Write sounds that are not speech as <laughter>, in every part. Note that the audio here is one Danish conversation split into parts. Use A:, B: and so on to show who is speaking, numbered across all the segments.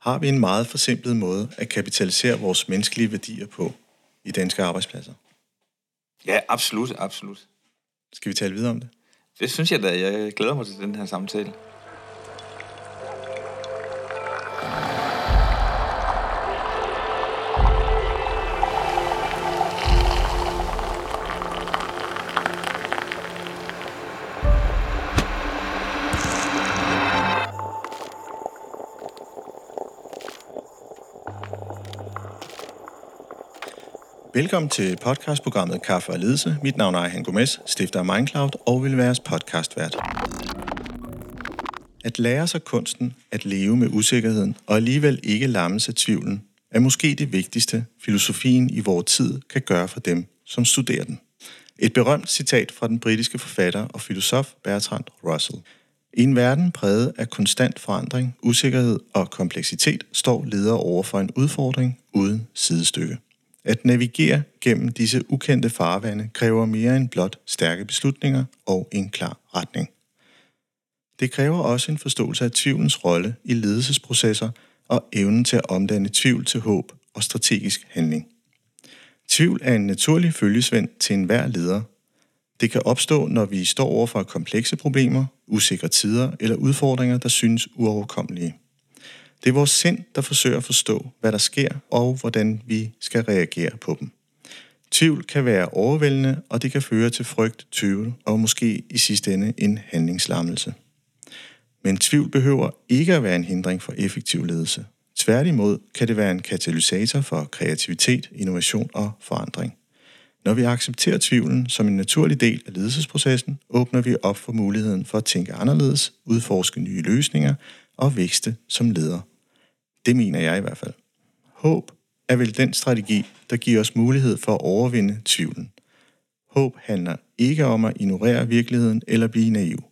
A: Har vi en meget forsimplet måde at kapitalisere vores menneskelige værdier på i danske arbejdspladser?
B: Ja, absolut, absolut.
A: Skal vi tale videre om det?
B: Det synes jeg da. Jeg glæder mig til den her samtale.
A: Velkommen til podcastprogrammet Kaffe og Ledelse. Mit navn er Ejhan Gomes, stifter af Mindcloud og vil være jeres podcastvært. At lære sig kunsten at leve med usikkerheden og alligevel ikke lammes af tvivlen, er måske det vigtigste, filosofien i vores tid kan gøre for dem, som studerer den. Et berømt citat fra den britiske forfatter og filosof Bertrand Russell. I en verden præget af konstant forandring, usikkerhed og kompleksitet, står ledere over for en udfordring uden sidestykke. At navigere gennem disse ukendte farvande kræver mere end blot stærke beslutninger og en klar retning. Det kræver også en forståelse af tvivlens rolle i ledelsesprocesser og evnen til at omdanne tvivl til håb og strategisk handling. Tvivl er en naturlig følgesvend til enhver leder. Det kan opstå, når vi står over for komplekse problemer, usikre tider eller udfordringer, der synes uoverkommelige. Det er vores sind, der forsøger at forstå, hvad der sker og hvordan vi skal reagere på dem. Tvivl kan være overvældende, og det kan føre til frygt, tvivl og måske i sidste ende en handlingslammelse. Men tvivl behøver ikke at være en hindring for effektiv ledelse. Tværtimod kan det være en katalysator for kreativitet, innovation og forandring. Når vi accepterer tvivlen som en naturlig del af ledelsesprocessen, åbner vi op for muligheden for at tænke anderledes, udforske nye løsninger og vækste som leder. Det mener jeg i hvert fald. Håb er vel den strategi, der giver os mulighed for at overvinde tvivlen. Håb handler ikke om at ignorere virkeligheden eller blive naiv.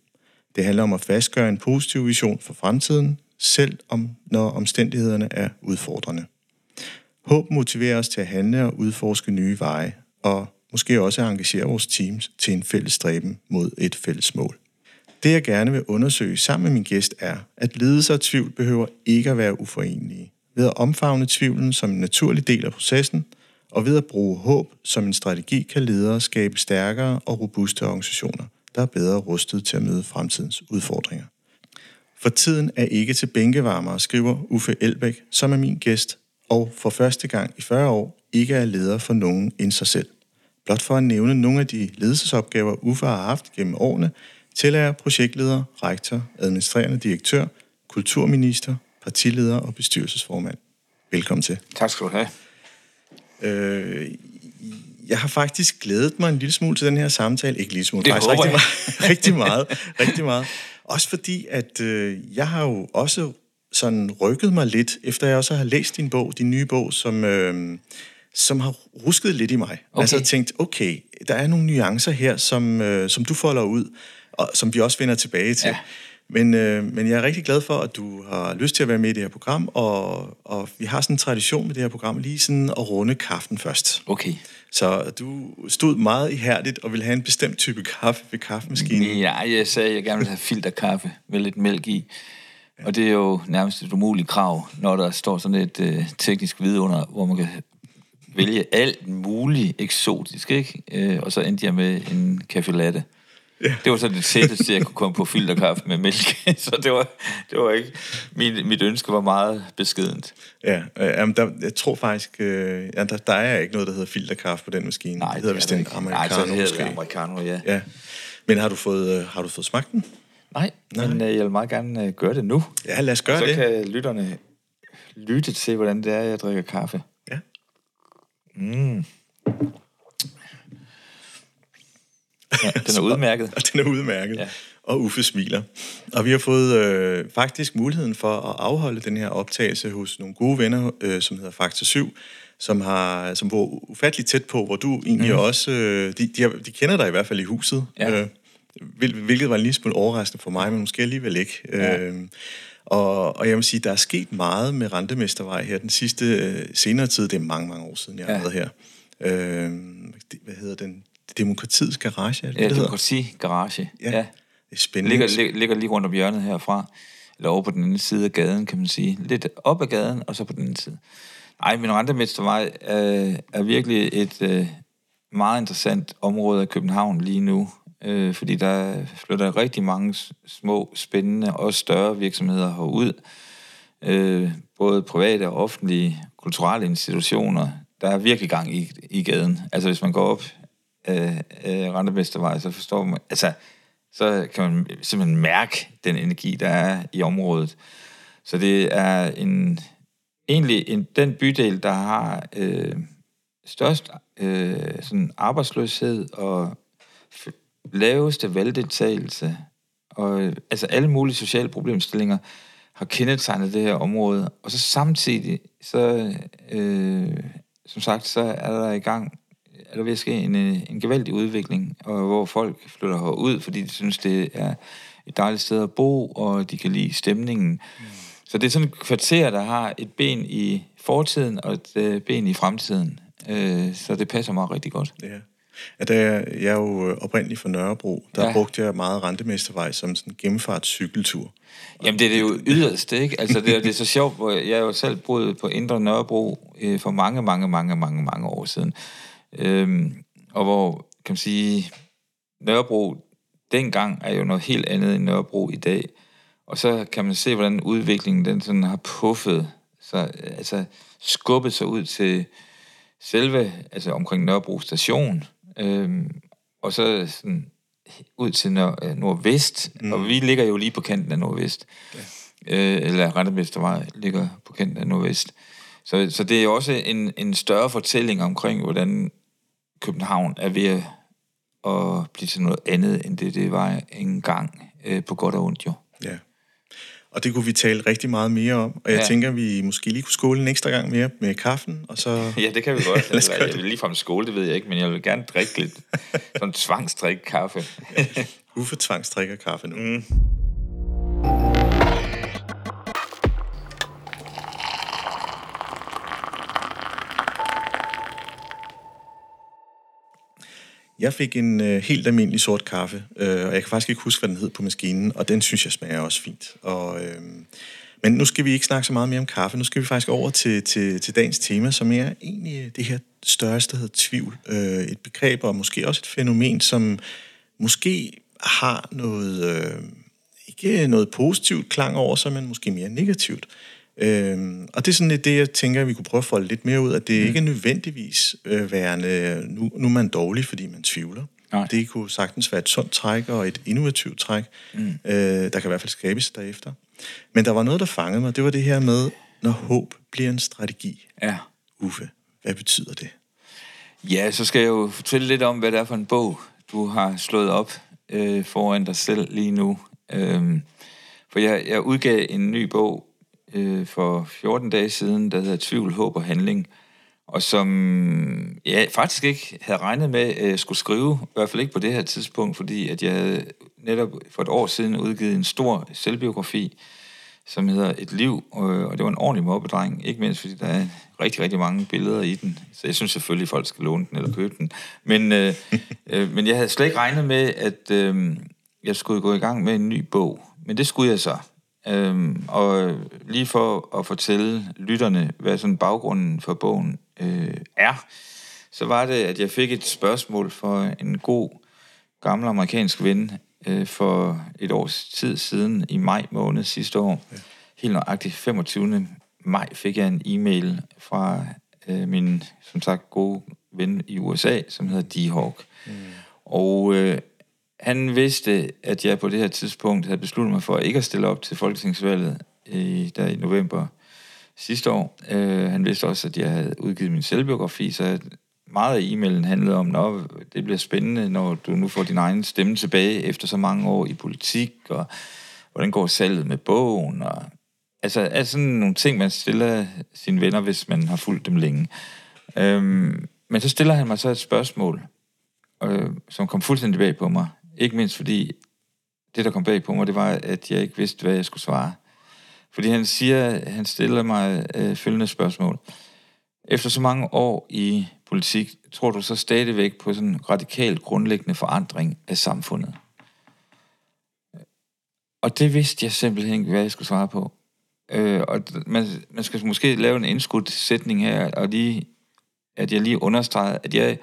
A: Det handler om at fastgøre en positiv vision for fremtiden, selv om når omstændighederne er udfordrende. Håb motiverer os til at handle og udforske nye veje, og måske også at engagere vores teams til en fælles stræben mod et fælles mål. Det jeg gerne vil undersøge sammen med min gæst er, at ledelse og tvivl behøver ikke at være uforenelige. Ved at omfavne tvivlen som en naturlig del af processen, og ved at bruge håb som en strategi, kan ledere skabe stærkere og robuste organisationer, der er bedre rustet til at møde fremtidens udfordringer. For tiden er ikke til bænkevarmere, skriver Uffe Elbæk, som er min gæst, og for første gang i 40 år ikke er leder for nogen end sig selv. Blot for at nævne nogle af de ledelsesopgaver, Uffe har haft gennem årene, Tillærer, projektleder, rektor, administrerende direktør, kulturminister, partileder og bestyrelsesformand. Velkommen til.
B: Tak skal du have.
A: Øh, jeg har faktisk glædet mig en lille smule til den her samtale. Ikke lille smule,
B: det
A: faktisk
B: rigtig
A: jeg. meget, <laughs> rigtig meget. Rigtig meget. Også fordi, at øh, jeg har jo også sådan rykket mig lidt, efter jeg også har læst din bog, din nye bog, som, øh, som har rusket lidt i mig. Okay. Altså tænkt, okay, der er nogle nuancer her, som, øh, som du folder ud og som vi også vender tilbage til. Ja. Men, øh, men jeg er rigtig glad for, at du har lyst til at være med i det her program, og, og vi har sådan en tradition med det her program, lige sådan at runde kaffen først.
B: Okay.
A: Så du stod meget ihærdigt og ville have en bestemt type kaffe ved kaffemaskinen.
B: Ja, jeg sagde, at jeg gerne vil have filterkaffe med lidt mælk i. Ja. Og det er jo nærmest et umuligt krav, når der står sådan et øh, teknisk vidunder, hvor man kan vælge alt muligt eksotisk, ikke? Øh, og så endte jeg med en kaffe latte. Ja. Det var så det tætteste, jeg kunne komme på filterkaffe med mælk. <laughs> så det var, det var ikke... Min, mit ønske var meget beskedent.
A: Ja, øh, der, jeg tror faktisk... Øh, ja, der, der er ikke noget, der hedder filterkaffe på den maskine.
B: Nej,
A: det hedder vist en americano, Nej, så
B: hedder det americano, ja.
A: ja. Men har du fået, øh, har du fået smagt den?
B: Nej, Nej. men øh, jeg vil meget gerne øh, gøre det nu.
A: Ja, lad os gøre
B: så
A: det.
B: Så kan lytterne lytte til, hvordan det er, jeg drikker kaffe.
A: Ja.
B: Mm. Ja, den er <laughs> udmærket.
A: og <laughs> den er udmærket. Ja. Og Uffe smiler. Og vi har fået øh, faktisk muligheden for at afholde den her optagelse hos nogle gode venner, øh, som hedder Faktor 7, som har som var ufatteligt tæt på, hvor du egentlig mm. også... Øh, de, de, har, de kender dig i hvert fald i huset. Ja. Øh, hvilket var en lille smule overraskende for mig, men måske alligevel ikke. Ja. Øh, og, og jeg vil sige, der er sket meget med Rentemestervej her den sidste øh, senere tid. Det er mange, mange år siden, jeg har ja. været her. Øh, hvad hedder den? Demokratiets Garage, er det,
B: ja, det Demokrati Garage, ja. ja.
A: Det er spændende.
B: Ligger, ligger, ligger lige rundt om hjørnet herfra. eller over på den anden side af gaden, kan man sige. Lidt op ad gaden, og så på den anden side. Nej, men Randemestervej er, er virkelig et øh, meget interessant område af København lige nu, øh, fordi der flytter rigtig mange små, spændende og større virksomheder herud. Øh, både private og offentlige kulturelle institutioner. Der er virkelig gang i, i gaden. Altså hvis man går op af øh, øh Randemestervej, så forstår man... Altså, så kan man simpelthen mærke den energi, der er i området. Så det er en, egentlig en, den bydel, der har øh, størst øh, sådan arbejdsløshed og laveste valgdeltagelse, og øh, altså alle mulige sociale problemstillinger har kendetegnet det her område. Og så samtidig, så øh, som sagt, så er der i gang er der ved at ske en, en gevaldig udvikling, og hvor folk flytter herud, fordi de synes, det er et dejligt sted at bo, og de kan lide stemningen. Mm. Så det er sådan et kvarter, der har et ben i fortiden og et øh, ben i fremtiden. Øh, så det passer mig rigtig godt.
A: Ja. Da jeg, jeg er jo oprindeligt fra Nørrebro, der ja. brugte jeg meget Rentemestervej som sådan en gennemfartscykeltur.
B: Jamen det er det jo yderst, ikke? Altså det, det er så sjovt, hvor jeg jo selv boede på Indre Nørrebro øh, for mange, mange, mange, mange, mange år siden. Øhm, og hvor, kan man sige, Nørrebro dengang er jo noget helt andet end Nørrebro i dag. Og så kan man se, hvordan udviklingen den sådan har puffet, så, altså skubbet sig ud til selve, altså omkring Nørrebro station, øhm, og så sådan ud til nord, øh, nordvest, mm. og vi ligger jo lige på kanten af nordvest. Ja. Øh, eller Rentemestervej ligger på kanten af nordvest. Så, så det er jo også en, en større fortælling omkring, hvordan København er ved at, at blive til noget andet, end det, det var engang øh, på godt og ondt jo.
A: Ja. Og det kunne vi tale rigtig meget mere om. Og jeg ja. tænker, vi måske lige kunne skåle en ekstra gang mere med kaffen, og så... <laughs>
B: Ja, det kan vi godt. <laughs> altså, jeg vil lige frem skåle, det ved jeg ikke, men jeg vil gerne drikke lidt. <laughs> Sådan tvangstrik kaffe.
A: Uffe tvangstrikker kaffe nu. Mm. Jeg fik en øh, helt almindelig sort kaffe, øh, og jeg kan faktisk ikke huske, hvad den hed på maskinen, og den synes jeg smager også fint. Og, øh, men nu skal vi ikke snakke så meget mere om kaffe. Nu skal vi faktisk over til, til, til dagens tema, som er egentlig øh, det her største, der hedder tvivl. Øh, et begreb og måske også et fænomen, som måske har noget, øh, ikke noget positivt klang over sig, men måske mere negativt. Øhm, og det er sådan lidt det, jeg tænker, at vi kunne prøve at folde lidt mere ud, at det mm. ikke nødvendigvis øh, værende, nu, nu er man dårlig, fordi man tvivler. Nej. Det kunne sagtens være et sundt træk og et innovativt træk, mm. øh, der kan i hvert fald skabes derefter. Men der var noget, der fangede mig, det var det her med, når håb bliver en strategi.
B: Ja.
A: Uffe, hvad betyder det?
B: Ja, så skal jeg jo fortælle lidt om, hvad det er for en bog, du har slået op øh, foran dig selv lige nu. Øhm, for jeg, jeg udgav en ny bog øh, for 14 dage siden, der hedder Tvivl, Håb og Handling, og som jeg faktisk ikke havde regnet med at øh, skulle skrive, i hvert fald ikke på det her tidspunkt, fordi at jeg havde netop for et år siden udgivet en stor selvbiografi, som hedder Et Liv, og det var en ordentlig mobbedreng, ikke mindst fordi der er rigtig, rigtig mange billeder i den, så jeg synes selvfølgelig, at folk skal låne den eller købe den. Men, øh, <laughs> øh, men jeg havde slet ikke regnet med, at øh, jeg skulle gå i gang med en ny bog, men det skulle jeg så. Øhm, og lige for at fortælle lytterne, hvad sådan baggrunden for bogen øh, er, så var det, at jeg fik et spørgsmål fra en god gammel amerikansk ven øh, for et års tid siden, i maj måned sidste år. Ja. Helt nøjagtigt 25. maj fik jeg en e-mail fra øh, min, som sagt, gode ven i USA, som hedder D-Hawk. Mm. Og øh, han vidste, at jeg på det her tidspunkt havde besluttet mig for ikke at stille op til folketingsvalget i, der i november sidste år. Øh, han vidste også, at jeg havde udgivet min selvbiografi, så meget af e-mailen handlede om, at det bliver spændende, når du nu får din egen stemme tilbage efter så mange år i politik, og hvordan går salget med bogen, og altså, altså sådan nogle ting, man stiller sine venner, hvis man har fulgt dem længe. Um, men så stiller han mig så et spørgsmål, øh, som kom fuldstændig bag på mig. Ikke mindst fordi, det der kom bag på mig, det var, at jeg ikke vidste, hvad jeg skulle svare. Fordi han siger, han stiller mig øh, følgende spørgsmål. Efter så mange år i politik, tror du så stadigvæk på sådan en radikal grundlæggende forandring af samfundet? Og det vidste jeg simpelthen ikke, hvad jeg skulle svare på. Øh, og man, man skal måske lave en indskudt sætning her, og lige, at jeg lige understreger, at jeg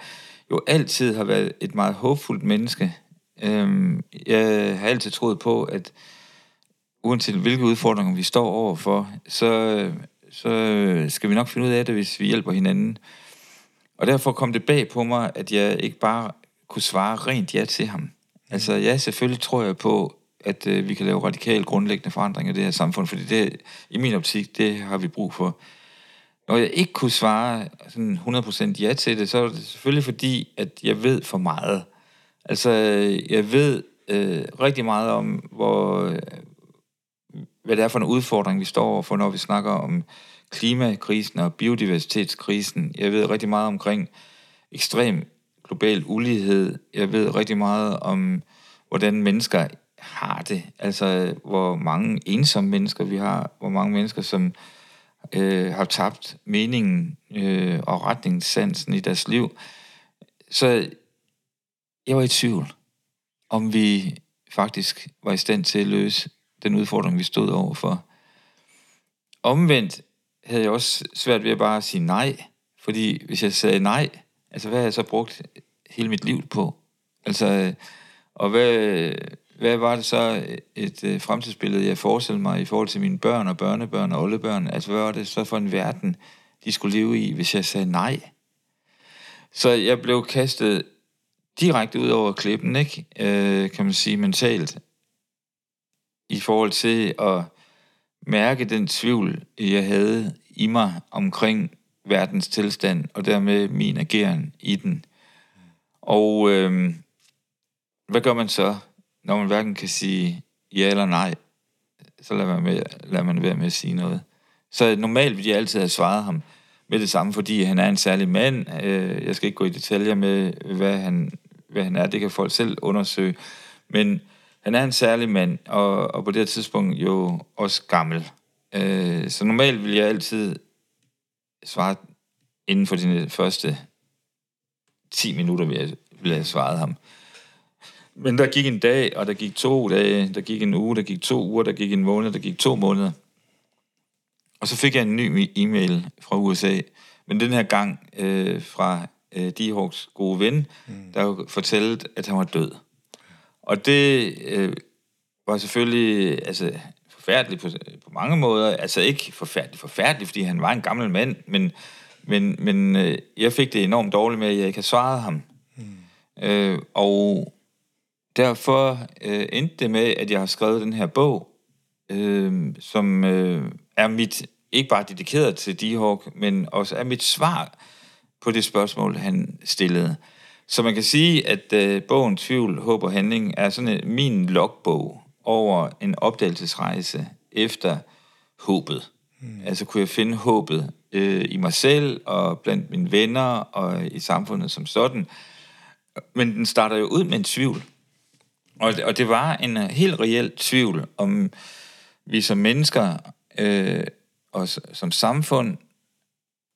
B: jo altid har været et meget håbfuldt menneske. Øh, jeg har altid troet på, at uanset hvilke udfordringer vi står overfor, så, så skal vi nok finde ud af det, hvis vi hjælper hinanden. Og derfor kom det bag på mig, at jeg ikke bare kunne svare rent ja til ham. Altså, ja, selvfølgelig tror jeg på, at øh, vi kan lave radikale grundlæggende forandringer i det her samfund, fordi det, i min optik, det har vi brug for. Når jeg ikke kunne svare sådan 100% ja til det, så er det selvfølgelig fordi, at jeg ved for meget. Altså, jeg ved øh, rigtig meget om, hvor, hvad det er for en udfordring, vi står overfor, når vi snakker om klimakrisen og biodiversitetskrisen. Jeg ved rigtig meget omkring ekstrem global ulighed. Jeg ved rigtig meget om, hvordan mennesker har det. Altså, hvor mange ensomme mennesker vi har. Hvor mange mennesker, som øh, har tabt meningen øh, og retningssansen i deres liv. Så jeg var i tvivl, om vi faktisk var i stand til at løse den udfordring, vi stod overfor. Omvendt havde jeg også svært ved at bare sige nej, fordi hvis jeg sagde nej, altså hvad har jeg så brugt hele mit liv på? Altså, og hvad, hvad var det så et øh, fremtidsbillede, jeg forestillede mig i forhold til mine børn og børnebørn og oldebørn? Altså, hvad var det så for en verden, de skulle leve i, hvis jeg sagde nej? Så jeg blev kastet direkte ud over klippen, ikke? Øh, kan man sige, mentalt i forhold til at mærke den tvivl, jeg havde i mig omkring verdens tilstand, og dermed min ageren i den. Og øh, hvad gør man så, når man hverken kan sige ja eller nej? Så lader man, med, lader man være med at sige noget. Så normalt ville jeg altid have svaret ham med det samme, fordi han er en særlig mand. Øh, jeg skal ikke gå i detaljer med, hvad han, hvad han er. Det kan folk selv undersøge. Men han er en særlig mand, og, og på det her tidspunkt jo også gammel. Øh, så normalt vil jeg altid svare inden for de første 10 minutter, vil jeg, vil jeg have svaret ham. Men der gik en dag, og der gik to dage, der gik en uge, der gik to uger, der gik en måned, der gik to måneder. Og så fik jeg en ny e-mail fra USA, men den her gang øh, fra øh, D-Hawks gode ven, mm. der fortalte, at han var død. Og det øh, var selvfølgelig altså, forfærdeligt på, på mange måder. Altså ikke forfærdeligt, forfærdeligt, fordi han var en gammel mand, men, men, men øh, jeg fik det enormt dårligt med, at jeg ikke havde svaret ham. Mm. Øh, og derfor øh, endte det med, at jeg har skrevet den her bog, øh, som øh, er mit, ikke bare dedikeret til D-Hawk, men også er mit svar på det spørgsmål, han stillede. Så man kan sige, at øh, bogen Tvivl, Håb og Handling er sådan en, min logbog over en opdagelsesrejse efter håbet. Mm. Altså kunne jeg finde håbet øh, i mig selv og blandt mine venner og i samfundet som sådan. Men den starter jo ud med en tvivl. Og, og det var en helt reel tvivl om vi som mennesker øh, og som samfund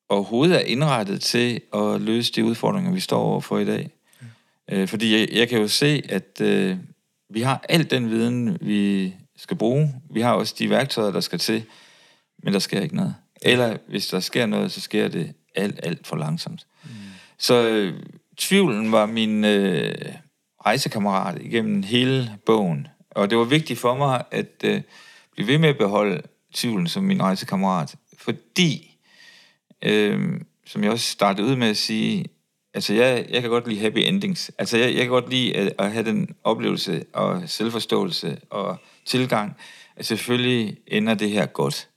B: overhovedet er indrettet til at løse de udfordringer, vi står overfor i dag. Ja. Øh, fordi jeg, jeg kan jo se, at øh, vi har al den viden, vi skal bruge. Vi har også de værktøjer, der skal til, men der sker ikke noget. Eller hvis der sker noget, så sker det alt, alt for langsomt. Mm. Så øh, tvivlen var min øh, rejsekammerat igennem hele bogen. Og det var vigtigt for mig at øh, blive ved med at beholde tvivlen som min rejsekammerat, fordi øh, som jeg også startede ud med at sige, altså jeg, jeg kan godt lide happy endings. Altså jeg, jeg kan godt lide at, at have den oplevelse og selvforståelse og tilgang, at selvfølgelig ender det her godt.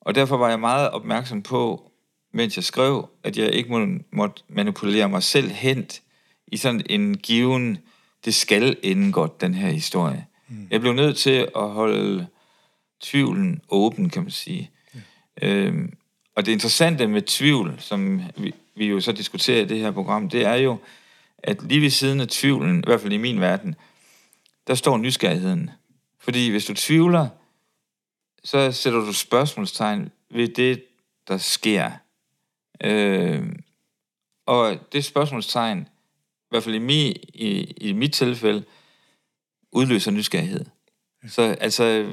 B: Og derfor var jeg meget opmærksom på, mens jeg skrev, at jeg ikke må, måtte manipulere mig selv hen i sådan en given, det skal ende godt, den her historie. Mm. Jeg blev nødt til at holde tvivlen åben, kan man sige. Ja. Øhm, og det interessante med tvivl, som vi, vi jo så diskuterer i det her program, det er jo, at lige ved siden af tvivlen, i hvert fald i min verden, der står nysgerrigheden. Fordi hvis du tvivler, så sætter du spørgsmålstegn ved det, der sker. Øh, og det spørgsmålstegn, i hvert fald i, mi, i, i mit tilfælde, udløser nysgerrighed. Så altså,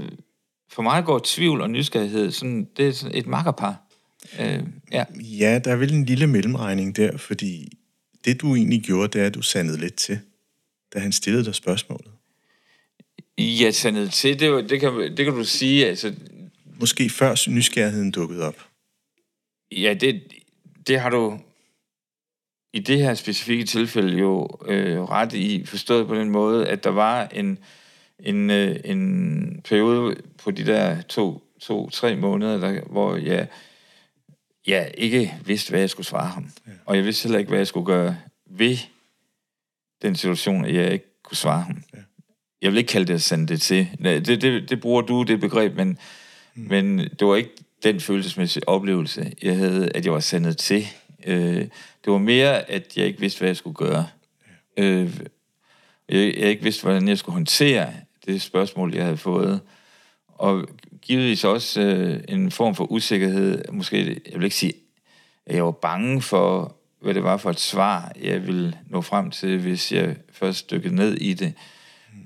B: for mig går tvivl og nysgerrighed, sådan, det er sådan et makkerpar. Øh, ja.
A: ja, der er vel en lille mellemregning der, fordi det du egentlig gjorde, det er, at du sandede lidt til, da han stillede dig spørgsmålet.
B: Ja, sandede til, det, det, kan, det kan du sige, altså...
A: Måske før nysgerrigheden dukkede op.
B: Ja, det, det har du i det her specifikke tilfælde jo øh, ret i, forstået på den måde, at der var en, en, øh, en periode på de der to, to tre måneder, der, hvor jeg, jeg ikke vidste, hvad jeg skulle svare ham. Ja. Og jeg vidste heller ikke, hvad jeg skulle gøre ved den situation, at jeg ikke kunne svare ham. Ja. Jeg vil ikke kalde det at sende det til. Det, det, det bruger du, det begreb, men, mm. men det var ikke den følelsesmæssige oplevelse, jeg havde, at jeg var sendet til. Øh, det var mere, at jeg ikke vidste, hvad jeg skulle gøre. Ja. Øh, jeg, jeg ikke vidste, hvordan jeg skulle håndtere det spørgsmål, jeg havde fået. Og givetvis også øh, en form for usikkerhed. Måske, jeg vil ikke sige, at jeg var bange for, hvad det var for et svar, jeg ville nå frem til, hvis jeg først dykkede ned i det.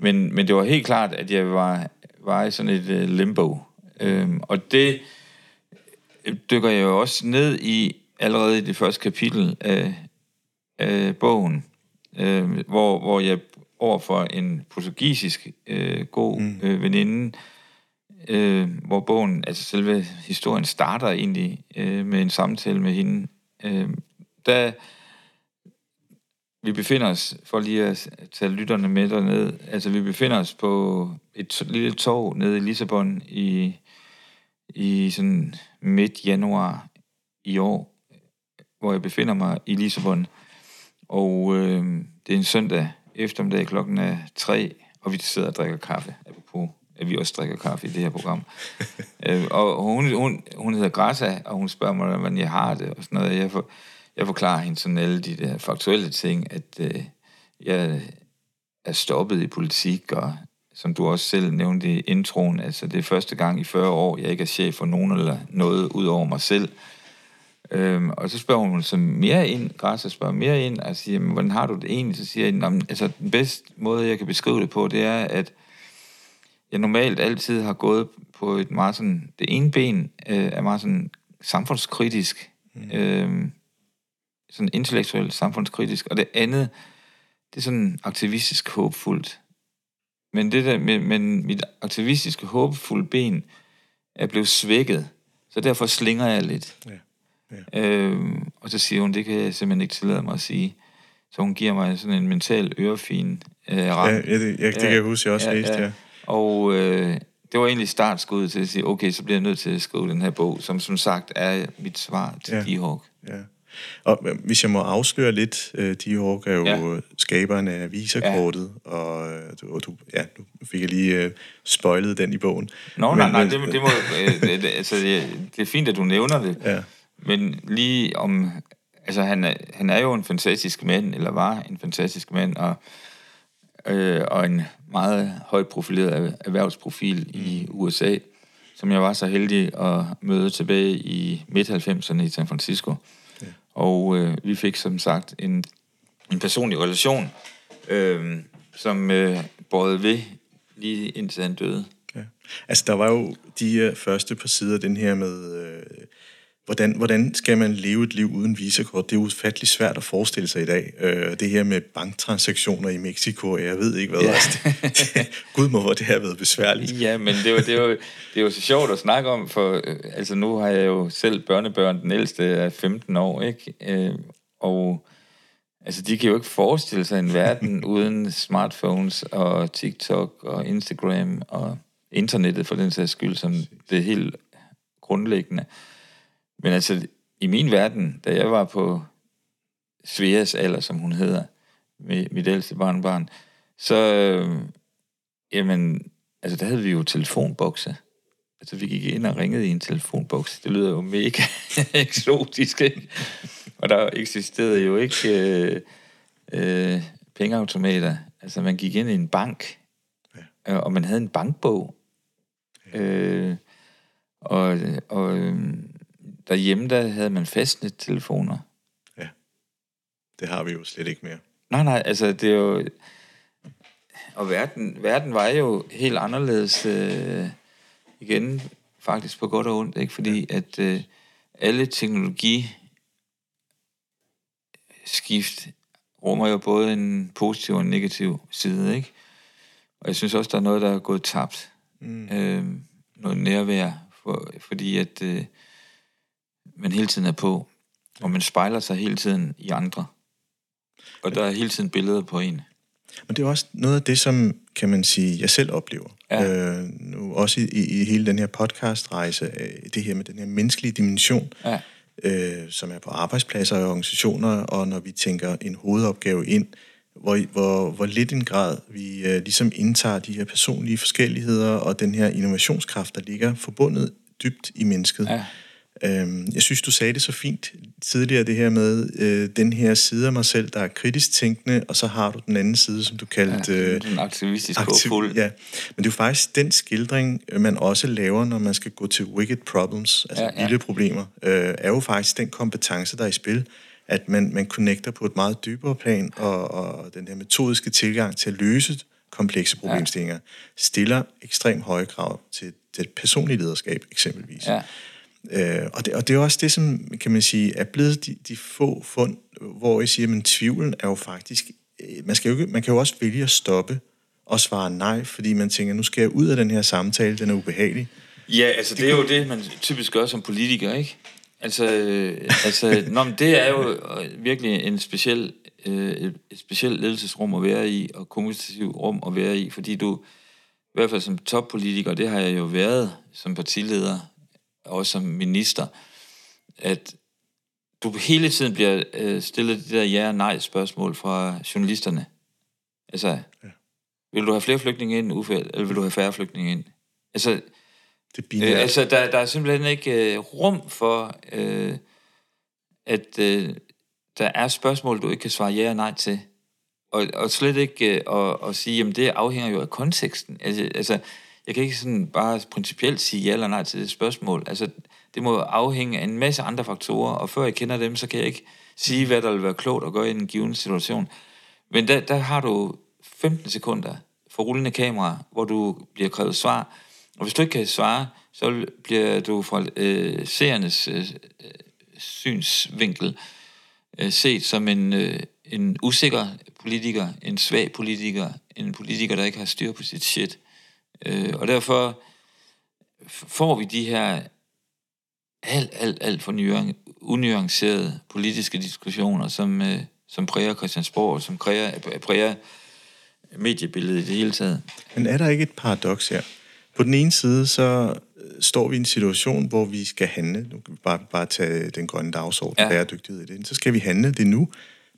B: Men, men det var helt klart, at jeg var, var i sådan et uh, limbo. Øhm, og det dykker jeg jo også ned i allerede i det første kapitel af, af bogen, øh, hvor, hvor jeg over for en portugisisk øh, god mm. øh, veninde, øh, øh, hvor bogen, altså selve historien starter egentlig øh, med en samtale med hende. Øh, der vi befinder os, for lige at tage lytterne med derned, altså vi befinder os på et lille tog nede i Lissabon i, i sådan midt januar i år, hvor jeg befinder mig i Lissabon. Og øh, det er en søndag eftermiddag, klokken er tre, og vi sidder og drikker kaffe, apropos at vi også drikker kaffe i det her program. <laughs> øh, og hun, hun, hun hedder Grasa, og hun spørger mig, hvordan jeg har det, og sådan noget. Jeg, for, jeg forklarer hende sådan alle de der faktuelle ting, at øh, jeg er stoppet i politik, og som du også selv nævnte i introen, altså det er første gang i 40 år, jeg ikke er chef for nogen eller noget ud over mig selv. Øhm, og så spørger hun så mere ind, Græs spørger mere ind, og siger, hvordan har du det egentlig? Så siger jeg, altså den bedste måde, jeg kan beskrive det på, det er, at jeg normalt altid har gået på et meget sådan, det ene ben øh, er meget sådan samfundskritisk, mm. øh, sådan intellektuelt samfundskritisk, og det andet, det er sådan aktivistisk håbfuldt. Men det der, men, men mit aktivistiske håbfulde ben er blevet svækket, så derfor slinger jeg lidt. Ja. Ja. Øhm, og så siger hun, det kan jeg simpelthen ikke tillade mig at sige. Så hun giver mig sådan en mental ørefin øh, ram.
A: Ja, ja, det, ja, det kan jeg huske, jeg også ja, læste, ja. ja.
B: Og øh, det var egentlig startskuddet til at sige, okay, så bliver jeg nødt til at skrive den her bog, som som sagt er mit svar til ja. Dihawk. Ja.
A: Og øh, hvis jeg må afsløre lidt, uh, øh, Dihawk er jo ja. skaberen af visakortet, ja. og, øh, og du, ja, du fik jeg lige uh, spoilet den i bogen.
B: Nå, men, nej, nej, det, det, må, <laughs> det, altså, det, det er fint, at du nævner det. Ja. Men lige om... Altså, han er, han er jo en fantastisk mand, eller var en fantastisk mand, og, øh, og en meget højt profileret erhvervsprofil i USA, som jeg var så heldig at møde tilbage i midt-90'erne i San Francisco. Ja. Og øh, vi fik som sagt en, en personlig relation, øh, som øh, bårede ved lige indtil han døde. Ja.
A: Altså, der var jo de uh, første par sider, den her med... Øh Hvordan, hvordan skal man leve et liv uden visakort? Det er ufattelig svært at forestille sig i dag. Øh, det her med banktransaktioner i Mexico, jeg ved ikke hvad. Ja. Altså, det, det, <laughs> Gud må, hvor det har været besværligt.
B: Ja, men det er, jo, det, er jo, det er jo så sjovt at snakke om, for øh, altså, nu har jeg jo selv børnebørn, den ældste er 15 år, ikke? Øh, og altså, de kan jo ikke forestille sig en verden <laughs> uden smartphones og TikTok og Instagram og internettet for den sags skyld, som det er helt grundlæggende. Men altså, i min verden, da jeg var på Sveas alder, som hun hedder, med mit ældste barnbarn, så, øh, jamen, altså, der havde vi jo telefonbokse. Altså, vi gik ind og ringede i en telefonboks. Det lyder jo mega <laughs> eksotisk, ikke? Og der eksisterede jo ikke øh, øh, pengeautomater. Altså, man gik ind i en bank, ja. og man havde en bankbog. Ja. Øh, og og øh, derhjemme, der havde man fastnet-telefoner.
A: Ja, det har vi jo slet ikke mere.
B: Nej, nej, altså det er jo... og verden, verden var jo helt anderledes øh, igen, faktisk på godt og ondt, ikke? fordi at øh, alle teknologi skift rummer jo både en positiv og en negativ side, ikke? Og jeg synes også, der er noget, der er gået tabt. Mm. Øh, noget nærvær, for, fordi at øh, man hele tiden er på, og man spejler sig hele tiden i andre. Og der er hele tiden billeder på en.
A: Men det er også noget af det, som, kan man sige, jeg selv oplever. Ja. Øh, nu også i, i, i hele den her podcastrejse, det her med den her menneskelige dimension, ja. øh, som er på arbejdspladser og organisationer, og når vi tænker en hovedopgave ind, hvor, hvor, hvor lidt en grad vi øh, ligesom indtager de her personlige forskelligheder og den her innovationskraft, der ligger forbundet dybt i mennesket. Ja. Øhm, jeg synes, du sagde det så fint tidligere, det her med øh, den her side af mig selv, der er kritisk tænkende, og så har du den anden side, som du kaldte...
B: Ja, den aktivistisk aktiv,
A: Ja, men det er jo faktisk den skildring, man også laver, når man skal gå til wicked problems, altså ja, ja. vilde problemer, øh, er jo faktisk den kompetence, der er i spil, at man, man connecter på et meget dybere plan, og, og den her metodiske tilgang til at løse komplekse problemstillinger, ja. stiller ekstremt høje krav til det personlige lederskab, eksempelvis. Ja. Øh, og, det, og det er også det, som kan man sige, er blevet de, de få fund, hvor jeg siger, at tvivlen er jo faktisk... Øh, man, skal jo ikke, man kan jo også vælge at stoppe og svare nej, fordi man tænker, nu skal jeg ud af den her samtale, den er ubehagelig.
B: Ja, altså det, det er jo det, man typisk gør som politiker, ikke? Altså, øh, altså nå, men det er jo øh, virkelig en speciel, øh, et, specielt ledelsesrum at være i, og kommunikativt rum at være i, fordi du, i hvert fald som toppolitiker, det har jeg jo været som partileder, også som minister, at du hele tiden bliver øh, stillet de der ja- og nej-spørgsmål fra journalisterne. Altså, ja. vil du have flere flygtninge ind, Uffe, eller vil du have færre flygtninge ind? Altså, det øh, altså der, der er simpelthen ikke øh, rum for, øh, at øh, der er spørgsmål, du ikke kan svare ja og nej til. Og, og slet ikke øh, at, at sige, jamen det afhænger jo af konteksten. Altså, altså jeg kan ikke sådan bare principielt sige ja eller nej til det spørgsmål. Altså, det må afhænge af en masse andre faktorer, og før jeg kender dem, så kan jeg ikke sige, hvad der vil være klogt at gøre i en given situation. Men der, der har du 15 sekunder for rullende kamera, hvor du bliver krævet svar. Og hvis du ikke kan svare, så bliver du fra øh, seernes øh, synsvinkel øh, set som en, øh, en usikker politiker, en svag politiker, en politiker, der ikke har styr på sit shit. Øh, og derfor får vi de her alt, alt, alt for unuancerede politiske diskussioner, som, øh, som præger Christiansborg, og som præger, præger mediebilledet i det hele taget.
A: Men er der ikke et paradoks her? På den ene side, så øh, står vi i en situation, hvor vi skal handle. Nu kan vi bare, bare tage den grønne dagsorden, ja. bæredygtighed i det. Så skal vi handle det nu.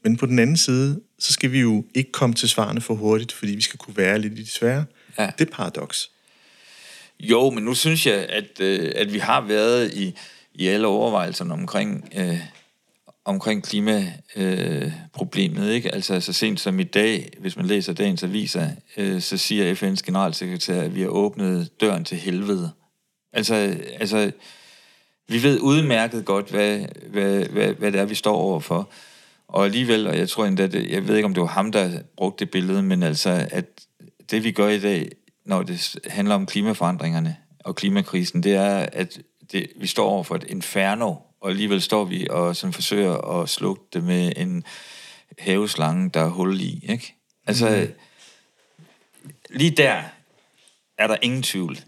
A: Men på den anden side, så skal vi jo ikke komme til svarene for hurtigt, fordi vi skal kunne være lidt i det svære. Ja. Det er paradoks.
B: Jo, men nu synes jeg, at, øh, at vi har været i, i alle overvejelserne omkring, øh, omkring klimaproblemet. Øh, ikke? Altså så sent som i dag, hvis man læser dagens aviser, øh, så siger FN's generalsekretær, at vi har åbnet døren til helvede. Altså, altså vi ved udmærket godt, hvad, hvad, hvad, hvad det er, vi står overfor. Og alligevel, og jeg tror endda, det, jeg ved ikke, om det var ham, der brugte det billede, men altså, at det vi gør i dag, når det handler om klimaforandringerne og klimakrisen, det er, at det, vi står over for et inferno, og alligevel står vi og sådan forsøger at slukke det med en haveslange, der er hul i. Ikke? Altså, mm. lige der er der ingen tvivl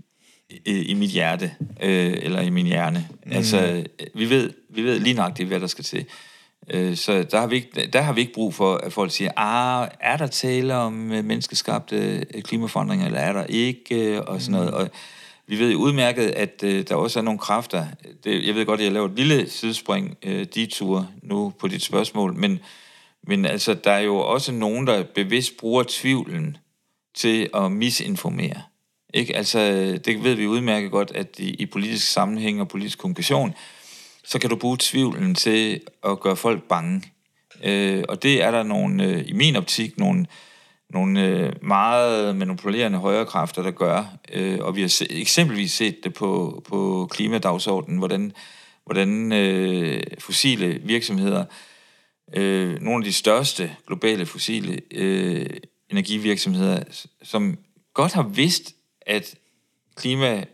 B: i, i mit hjerte, øh, eller i min hjerne. Mm. Altså, vi ved, vi ved lige det, hvad der skal til. Øh, så der har, vi ikke, der har vi ikke brug for, at folk siger, ah, er der tale om øh, menneskeskabte øh, klimaforandringer, eller er der ikke, og sådan noget. Og vi ved udmærket, at der også er nogle kræfter. Det, jeg ved godt, at jeg laver et lille sidespring, de ture nu på dit spørgsmål, men, men altså, der er jo også nogen, der bevidst bruger tvivlen til at misinformere. Ikke? Altså, det ved vi udmærket godt, at i, i politisk sammenhæng og politisk kommunikation, så kan du bruge tvivlen til at gøre folk bange. Øh, og det er der nogle, øh, i min optik nogle, nogle øh, meget manipulerende højre kræfter, der gør. Øh, og vi har se, eksempelvis set det på, på klimadagsordenen, hvordan, hvordan øh, fossile virksomheder, øh, nogle af de største globale fossile øh, energivirksomheder, som godt har vidst, at klima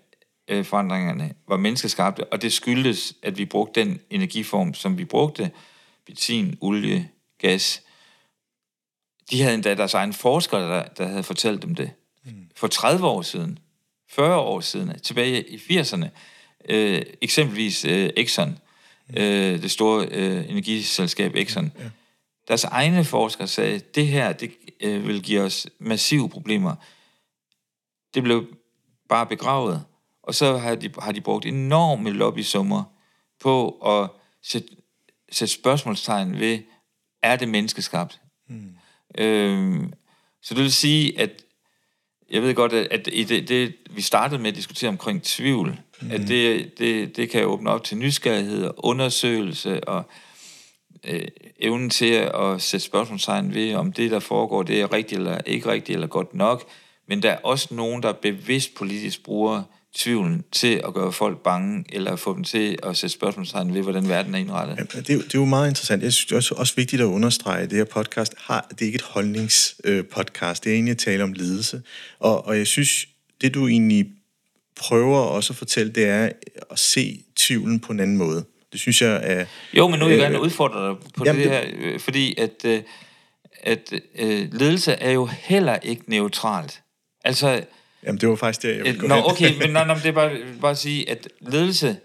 B: klimaforandringerne var menneskeskabte, og det skyldtes, at vi brugte den energiform, som vi brugte, benzin, olie, gas. De havde endda deres egen forskere, der, der havde fortalt dem det. Mm. For 30 år siden, 40 år siden, tilbage i 80'erne, øh, eksempelvis øh, Exxon, mm. øh, det store øh, energiselskab Exxon, ja. deres egne forskere sagde, det her det, øh, vil give os massive problemer. Det blev bare begravet. Og så har de, har de brugt enorme lobbysummer på at sætte, sætte spørgsmålstegn ved, er det menneskeskabt? Mm. Øhm, så det vil sige, at jeg ved godt, at i det, det, vi startede med at diskutere omkring tvivl, mm. at det, det, det kan åbne op til nysgerrighed og undersøgelse og øh, evnen til at sætte spørgsmålstegn ved, om det, der foregår, det er rigtigt eller ikke rigtigt eller godt nok. Men der er også nogen, der bevidst politisk bruger tvivlen til at gøre folk bange, eller få dem til at sætte spørgsmålstegn ved, hvordan verden er indrettet.
A: Ja, det, er, det er jo meget interessant. Jeg synes det er også, også vigtigt at understrege, at det her podcast har, det er ikke et holdningspodcast, det er egentlig at tale om ledelse. Og, og jeg synes, det du egentlig prøver også at fortælle, det er at se tvivlen på en anden måde. Det synes jeg er...
B: Jo, men nu vil jeg gerne udfordre dig på jamen, det her, øh, fordi at, øh, at øh, ledelse er jo heller ikke neutralt. Altså,
A: Jamen, det var faktisk det, jeg ville gå
B: Nå, okay, men nej, nej, <laughs> det er bare, bare at sige, at ledelse...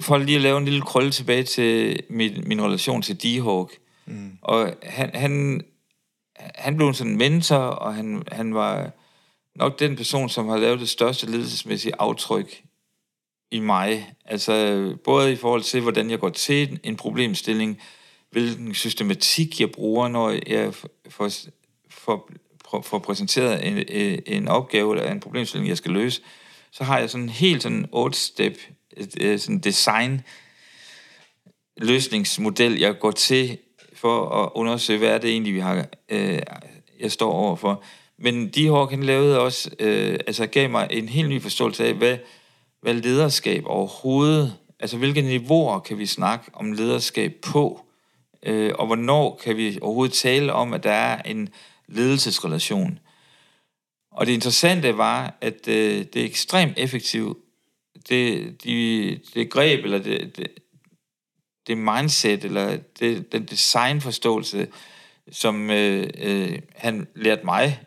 B: For lige at lave en lille krølle tilbage til min, min relation til D-Hawk. Mm. Og han, han, han blev sådan en mentor, og han, han var nok den person, som har lavet det største ledelsesmæssige aftryk i mig. Altså både i forhold til, hvordan jeg går til en problemstilling, hvilken systematik jeg bruger, når jeg får, får får præsenteret en, øh, en opgave eller en problemstilling, jeg skal løse, så har jeg sådan en helt sådan 8-step øh, øh, sådan design løsningsmodel, jeg går til for at undersøge, hvad er det egentlig, vi har, øh, jeg står overfor. Men de her kan lavede også, øh, altså gav mig en helt ny forståelse af, hvad, hvad lederskab overhovedet, altså hvilke niveauer kan vi snakke om lederskab på, øh, og hvornår kan vi overhovedet tale om, at der er en ledelsesrelation. Og det interessante var, at øh, det er ekstremt effektivt. Det, de, det greb, eller det, det, det mindset, eller det, den designforståelse, som øh, øh, han lærte mig,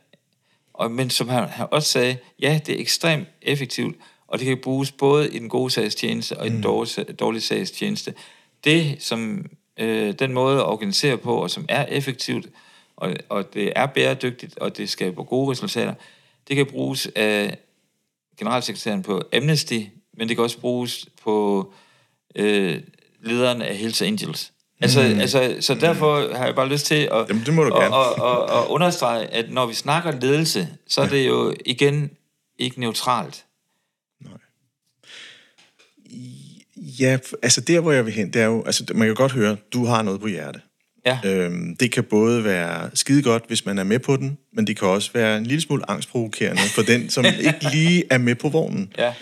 B: og, men som han, han også sagde, ja, det er ekstremt effektivt, og det kan bruges både i den gode sags tjeneste og i den mm. dårlige, dårlige sags tjeneste. Det, som øh, den måde at organisere på, og som er effektivt, og, og det er bæredygtigt, og det skaber gode resultater. Det kan bruges af generalsekretæren på Amnesty, men det kan også bruges på øh, lederen af Hells Angels. Altså, mm. altså, så derfor har jeg bare lyst til at,
A: Jamen, det må du
B: at, at, at, at understrege, at når vi snakker ledelse, så er det jo igen ikke neutralt. Nej.
A: Ja, altså der, hvor jeg vil hen, det er jo, altså man kan godt høre, du har noget på hjerte. Ja. Øhm, det kan både være skide godt, hvis man er med på den, men det kan også være en lille smule angstprovokerende for den, som <laughs> ikke lige er med på vognen.
B: Ja.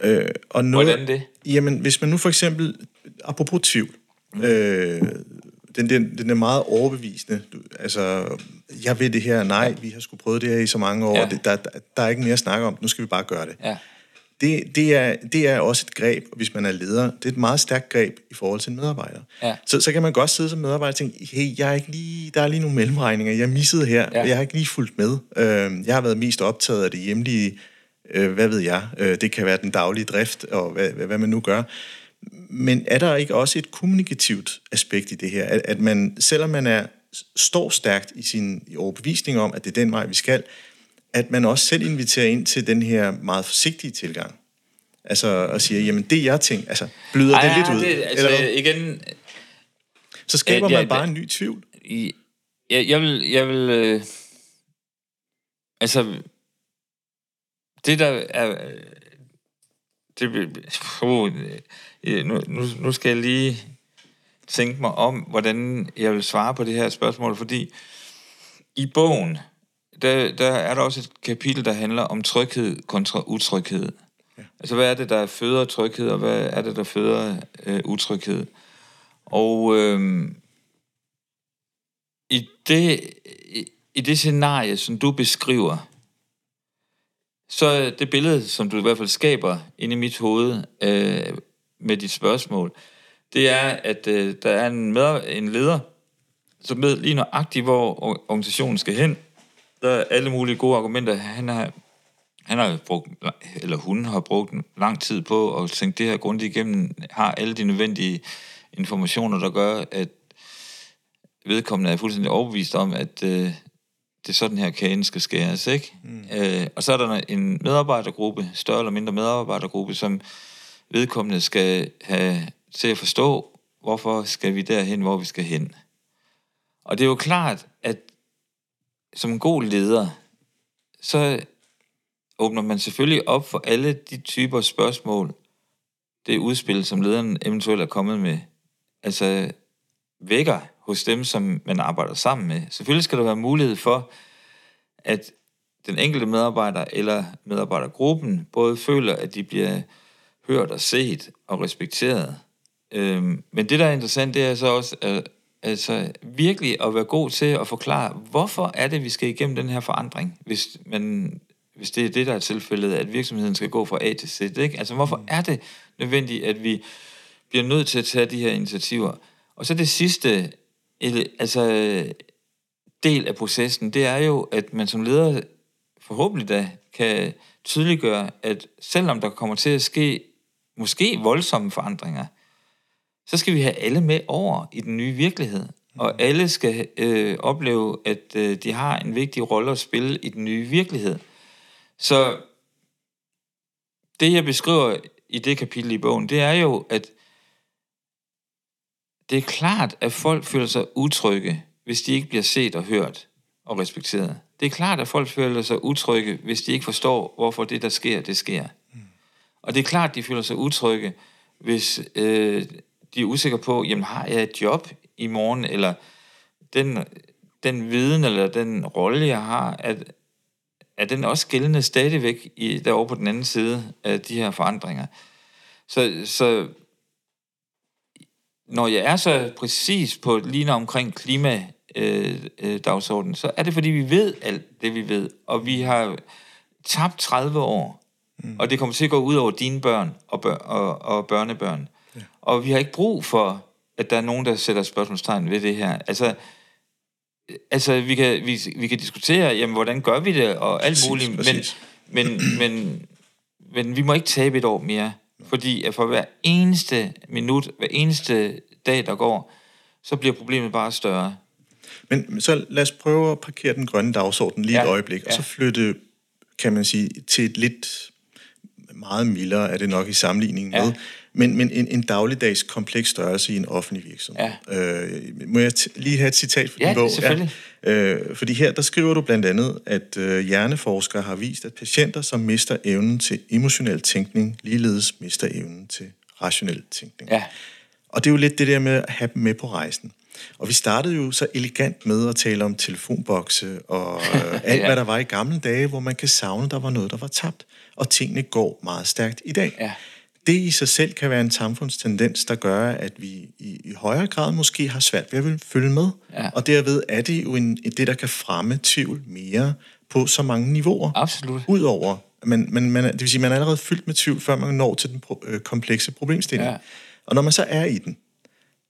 A: Øh, og noget,
B: Hvordan det?
A: Jamen, hvis man nu for eksempel, apropos tvivl, mm. øh, den, den, den er meget overbevisende. Du, altså, jeg ved det her, nej, vi har sgu prøvet det her i så mange år, ja. det, der, der, der er ikke mere at snakke om, nu skal vi bare gøre det.
B: Ja
A: det, det, er, det er også et greb, hvis man er leder. Det er et meget stærkt greb i forhold til en medarbejder.
B: Ja.
A: Så, så kan man godt sidde som medarbejder og tænke, hey, jeg er ikke lige, der er lige nogle mellemregninger, jeg missede her, ja. jeg har ikke lige fulgt med. Øh, jeg har været mest optaget af det hjemlige, øh, hvad ved jeg, øh, det kan være den daglige drift, og hvad, hvad, man nu gør. Men er der ikke også et kommunikativt aspekt i det her? At, at man, selvom man er, står stærkt i sin overbevisning om, at det er den vej, vi skal, at man også selv inviterer ind til den her meget forsigtige tilgang. Altså og siger, jamen det jeg tænker, altså bløder Ej, det lidt ud? Det,
B: altså eller? igen...
A: Så skaber ja, man bare en ny tvivl.
B: Jeg, jeg vil, jeg vil øh, altså, det der er, det, uh, nu, nu, nu skal jeg lige tænke mig om, hvordan jeg vil svare på det her spørgsmål, fordi i bogen, der, der er der også et kapitel, der handler om tryghed kontra utryghed. Ja. Altså, hvad er det, der føder tryghed, og hvad er det, der føder øh, utryghed? Og øh, i det, i det scenarie, som du beskriver, så det billede, som du i hvert fald skaber inde i mit hoved øh, med dit spørgsmål, det er, at øh, der er en, med, en leder, som ved lige nøjagtigt, hvor organisationen skal hen. Der er alle mulige gode argumenter. Han har, han har brugt, eller hun har brugt lang tid på at tænke det her grundigt igennem, har alle de nødvendige informationer, der gør, at vedkommende er fuldstændig overbevist om, at øh, det er sådan her kagen skal skæres, ikke? Mm. Øh, og så er der en medarbejdergruppe, større eller mindre medarbejdergruppe, som vedkommende skal have til at forstå, hvorfor skal vi derhen, hvor vi skal hen. Og det er jo klart, at som en god leder, så åbner man selvfølgelig op for alle de typer spørgsmål, det udspil, som lederen eventuelt er kommet med, altså vækker hos dem, som man arbejder sammen med. Selvfølgelig skal der være mulighed for, at den enkelte medarbejder eller medarbejdergruppen både føler, at de bliver hørt og set og respekteret. Øhm, men det, der er interessant, det er så også at, altså, virkelig at være god til at forklare, hvorfor er det, vi skal igennem den her forandring, hvis, man, hvis det er det, der er tilfældet, at virksomheden skal gå fra A til Z. Ikke? Altså, hvorfor er det nødvendigt, at vi bliver nødt til at tage de her initiativer? Og så det sidste, altså del af processen, det er jo, at man som leder forhåbentlig da kan tydeliggøre, at selvom der kommer til at ske måske voldsomme forandringer, så skal vi have alle med over i den nye virkelighed. Og mm. alle skal øh, opleve, at øh, de har en vigtig rolle at spille i den nye virkelighed. Så det, jeg beskriver i det kapitel i bogen, det er jo, at det er klart, at folk føler sig utrygge, hvis de ikke bliver set og hørt og respekteret. Det er klart, at folk føler sig utrygge, hvis de ikke forstår, hvorfor det, der sker, det sker. Mm. Og det er klart, at de føler sig utrygge, hvis øh, de er usikre på, jamen har jeg et job i morgen, eller den, den viden eller den rolle, jeg har, at, er den også gældende stadigvæk i, derovre på den anden side af de her forandringer. Så, så når jeg er så præcis på lige omkring klima øh, øh, dagsordenen, så er det fordi vi ved alt det vi ved, og vi har tabt 30 år, mm. og det kommer til at gå ud over dine børn og, bør, og, og børnebørn. Og vi har ikke brug for, at der er nogen, der sætter spørgsmålstegn ved det her. Altså, altså vi, kan, vi, vi kan diskutere, jamen, hvordan gør vi det, og alt præcis, muligt, præcis. Men, men, men, men vi må ikke tabe et år mere. Fordi at for hver eneste minut, hver eneste dag, der går, så bliver problemet bare større.
A: Men så lad os prøve at parkere den grønne dagsorden lige ja. et øjeblik, ja. og så flytte, kan man sige, til et lidt meget mildere, er det nok i sammenligning med, ja. Men, men en, en dagligdags kompleks størrelse i en offentlig virksomhed. Ja. Øh, må jeg lige have et citat fra
B: ja,
A: din bog?
B: selvfølgelig.
A: Ja, øh, fordi her, der skriver du blandt andet, at øh, hjerneforskere har vist, at patienter, som mister evnen til emotionel tænkning, ligeledes mister evnen til rationel tænkning.
B: Ja.
A: Og det er jo lidt det der med at have dem med på rejsen. Og vi startede jo så elegant med at tale om telefonbokse og <laughs> øh, alt, ja. hvad der var i gamle dage, hvor man kan savne, der var noget, der var tabt. Og tingene går meget stærkt i dag.
B: Ja.
A: Det i sig selv kan være en samfundstendens, der gør, at vi i, i højere grad måske har svært ved at følge med.
B: Ja.
A: Og derved er det jo en, det, der kan fremme tvivl mere på så mange niveauer.
B: Absolut.
A: Udover, men, men man, det vil sige, man er allerede fyldt med tvivl, før man når til den pro, øh, komplekse problemstilling. Ja. Og når man så er i den,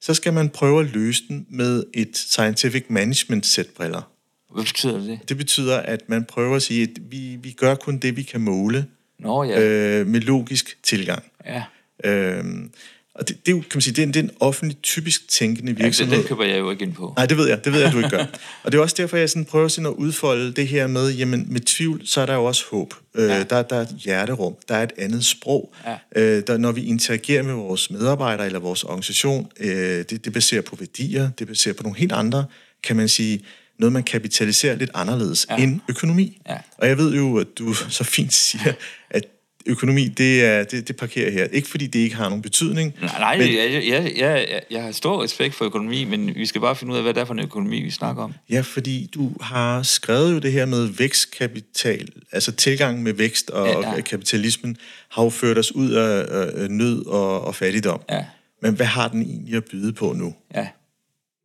A: så skal man prøve at løse den med et scientific management sæt briller.
B: Hvad betyder det?
A: Det betyder, at man prøver at sige, at vi, vi gør kun det, vi kan måle
B: Nå, ja.
A: øh, med logisk tilgang.
B: Ja.
A: Øhm, og det, det, er jo, kan man sige, det er en, det er en offentlig, typisk tænkende virksomhed.
B: Ja, det, det køber jeg jo ikke ind på.
A: Nej, det ved jeg. Det ved jeg, du ikke gør. <laughs> og det er også derfor, jeg sådan prøver sådan at udfolde det her med, jamen med tvivl, så er der jo også håb. Øh, ja. der, der er et hjerterum. Der er et andet sprog.
B: Ja.
A: Øh, der, når vi interagerer med vores medarbejdere eller vores organisation, øh, det, det baserer på værdier, det baserer på nogle helt andre, kan man sige, noget, man kapitaliserer lidt anderledes ja. end økonomi.
B: Ja.
A: Og jeg ved jo, at du så fint siger, at økonomi, det, er, det, det parkerer her. Ikke fordi det ikke har nogen betydning.
B: Nej, nej men... jeg, jeg, jeg, jeg har stor respekt for økonomi, men vi skal bare finde ud af, hvad det er for en økonomi, vi snakker om.
A: Ja, fordi du har skrevet jo det her med vækstkapital, altså tilgang med vækst og, ja, ja. kapitalismen, har jo ført os ud af, af nød og, og fattigdom.
B: Ja.
A: Men hvad har den egentlig at byde på nu?
B: Ja.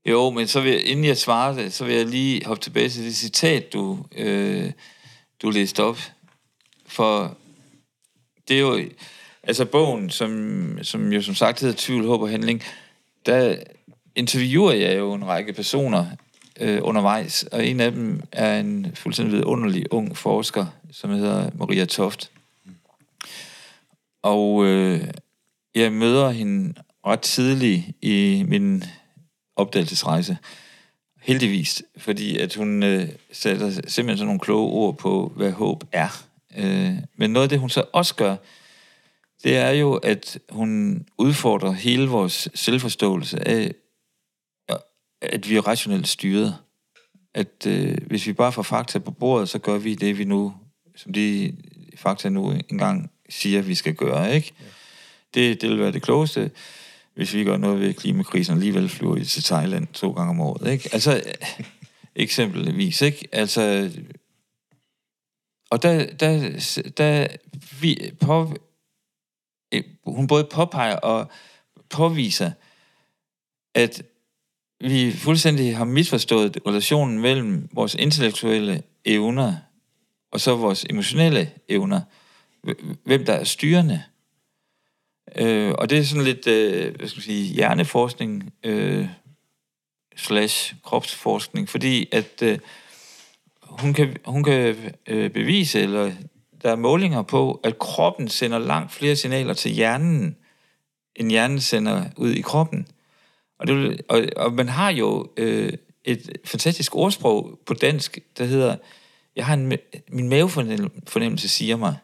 B: Jo, men så vil, inden jeg svarer det, så vil jeg lige hoppe tilbage til det citat, du, øh, du læste op. For det er jo... Altså bogen, som, som jo som sagt hedder Tvivl, Håb og Handling, der interviewer jeg jo en række personer øh, undervejs, og en af dem er en fuldstændig vidunderlig ung forsker, som hedder Maria Toft. Og øh, jeg møder hende ret tidligt i min opdagelsesrejse. Heldigvis, fordi at hun øh, sætter simpelthen sådan nogle kloge ord på, hvad håb er. Øh, men noget af det, hun så også gør, det er jo, at hun udfordrer hele vores selvforståelse af, at vi er rationelt styret. At øh, hvis vi bare får fakta på bordet, så gør vi det, vi nu, som de fakta nu engang siger, vi skal gøre, ikke? Ja. Det, det vil være det klogeste, hvis vi gør noget ved klimakrisen, alligevel flyver vi til Thailand to gange om året, ikke? Altså, eksempelvis, ikke? Altså, og der, der, der vi, på, eh, hun både påpeger og påviser, at vi fuldstændig har misforstået relationen mellem vores intellektuelle evner og så vores emotionelle evner. Hvem der er styrende. Øh, og det er sådan lidt, øh, hvad skal man sige, hjerneforskning øh, slash kropsforskning, fordi at øh, hun kan, hun kan øh, bevise, eller der er målinger på, at kroppen sender langt flere signaler til hjernen, end hjernen sender ud i kroppen. Og, det, og, og man har jo øh, et fantastisk ordsprog på dansk, der hedder, jeg har en, min mavefornemmelse siger mig.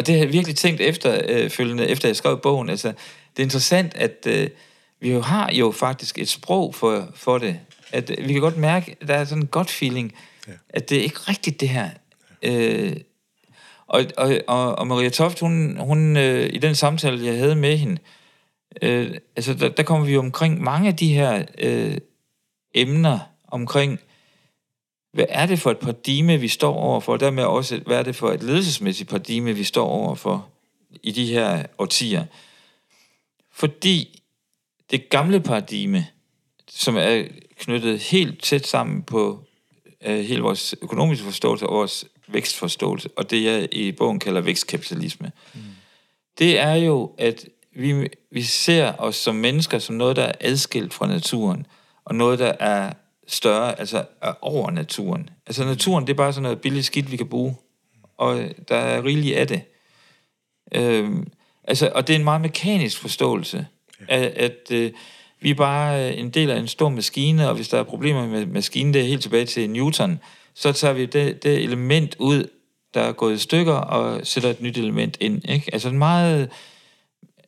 B: Og det har jeg virkelig tænkt efter, øh, følgende, efter jeg skrev bogen. Altså, det er interessant, at øh, vi jo har jo faktisk et sprog for, for det. At øh, vi kan godt mærke, at der er sådan en godt feeling, ja. at det er ikke rigtigt det her. Ja. Øh, og, og, og, og Maria Toft, hun, hun øh, i den samtale, jeg havde med hende, øh, altså der, der kommer vi omkring mange af de her øh, emner omkring, hvad er det for et paradigme, vi står overfor, og dermed også, hvad er det for et ledelsesmæssigt paradigme, vi står overfor i de her årtier. Fordi det gamle paradigme, som er knyttet helt tæt sammen på øh, hele vores økonomiske forståelse og vores vækstforståelse, og det jeg i bogen kalder vækstkapitalisme, mm. det er jo, at vi, vi ser os som mennesker som noget, der er adskilt fra naturen, og noget, der er større, altså er over naturen. Altså naturen, det er bare sådan noget billigt skidt, vi kan bruge, og der er rigeligt af det. Øhm, altså, og det er en meget mekanisk forståelse, ja. at, at øh, vi er bare en del af en stor maskine, og hvis der er problemer med maskinen, det er helt tilbage til Newton, så tager vi det, det element ud, der er gået i stykker, og sætter et nyt element ind. Ikke? Altså en meget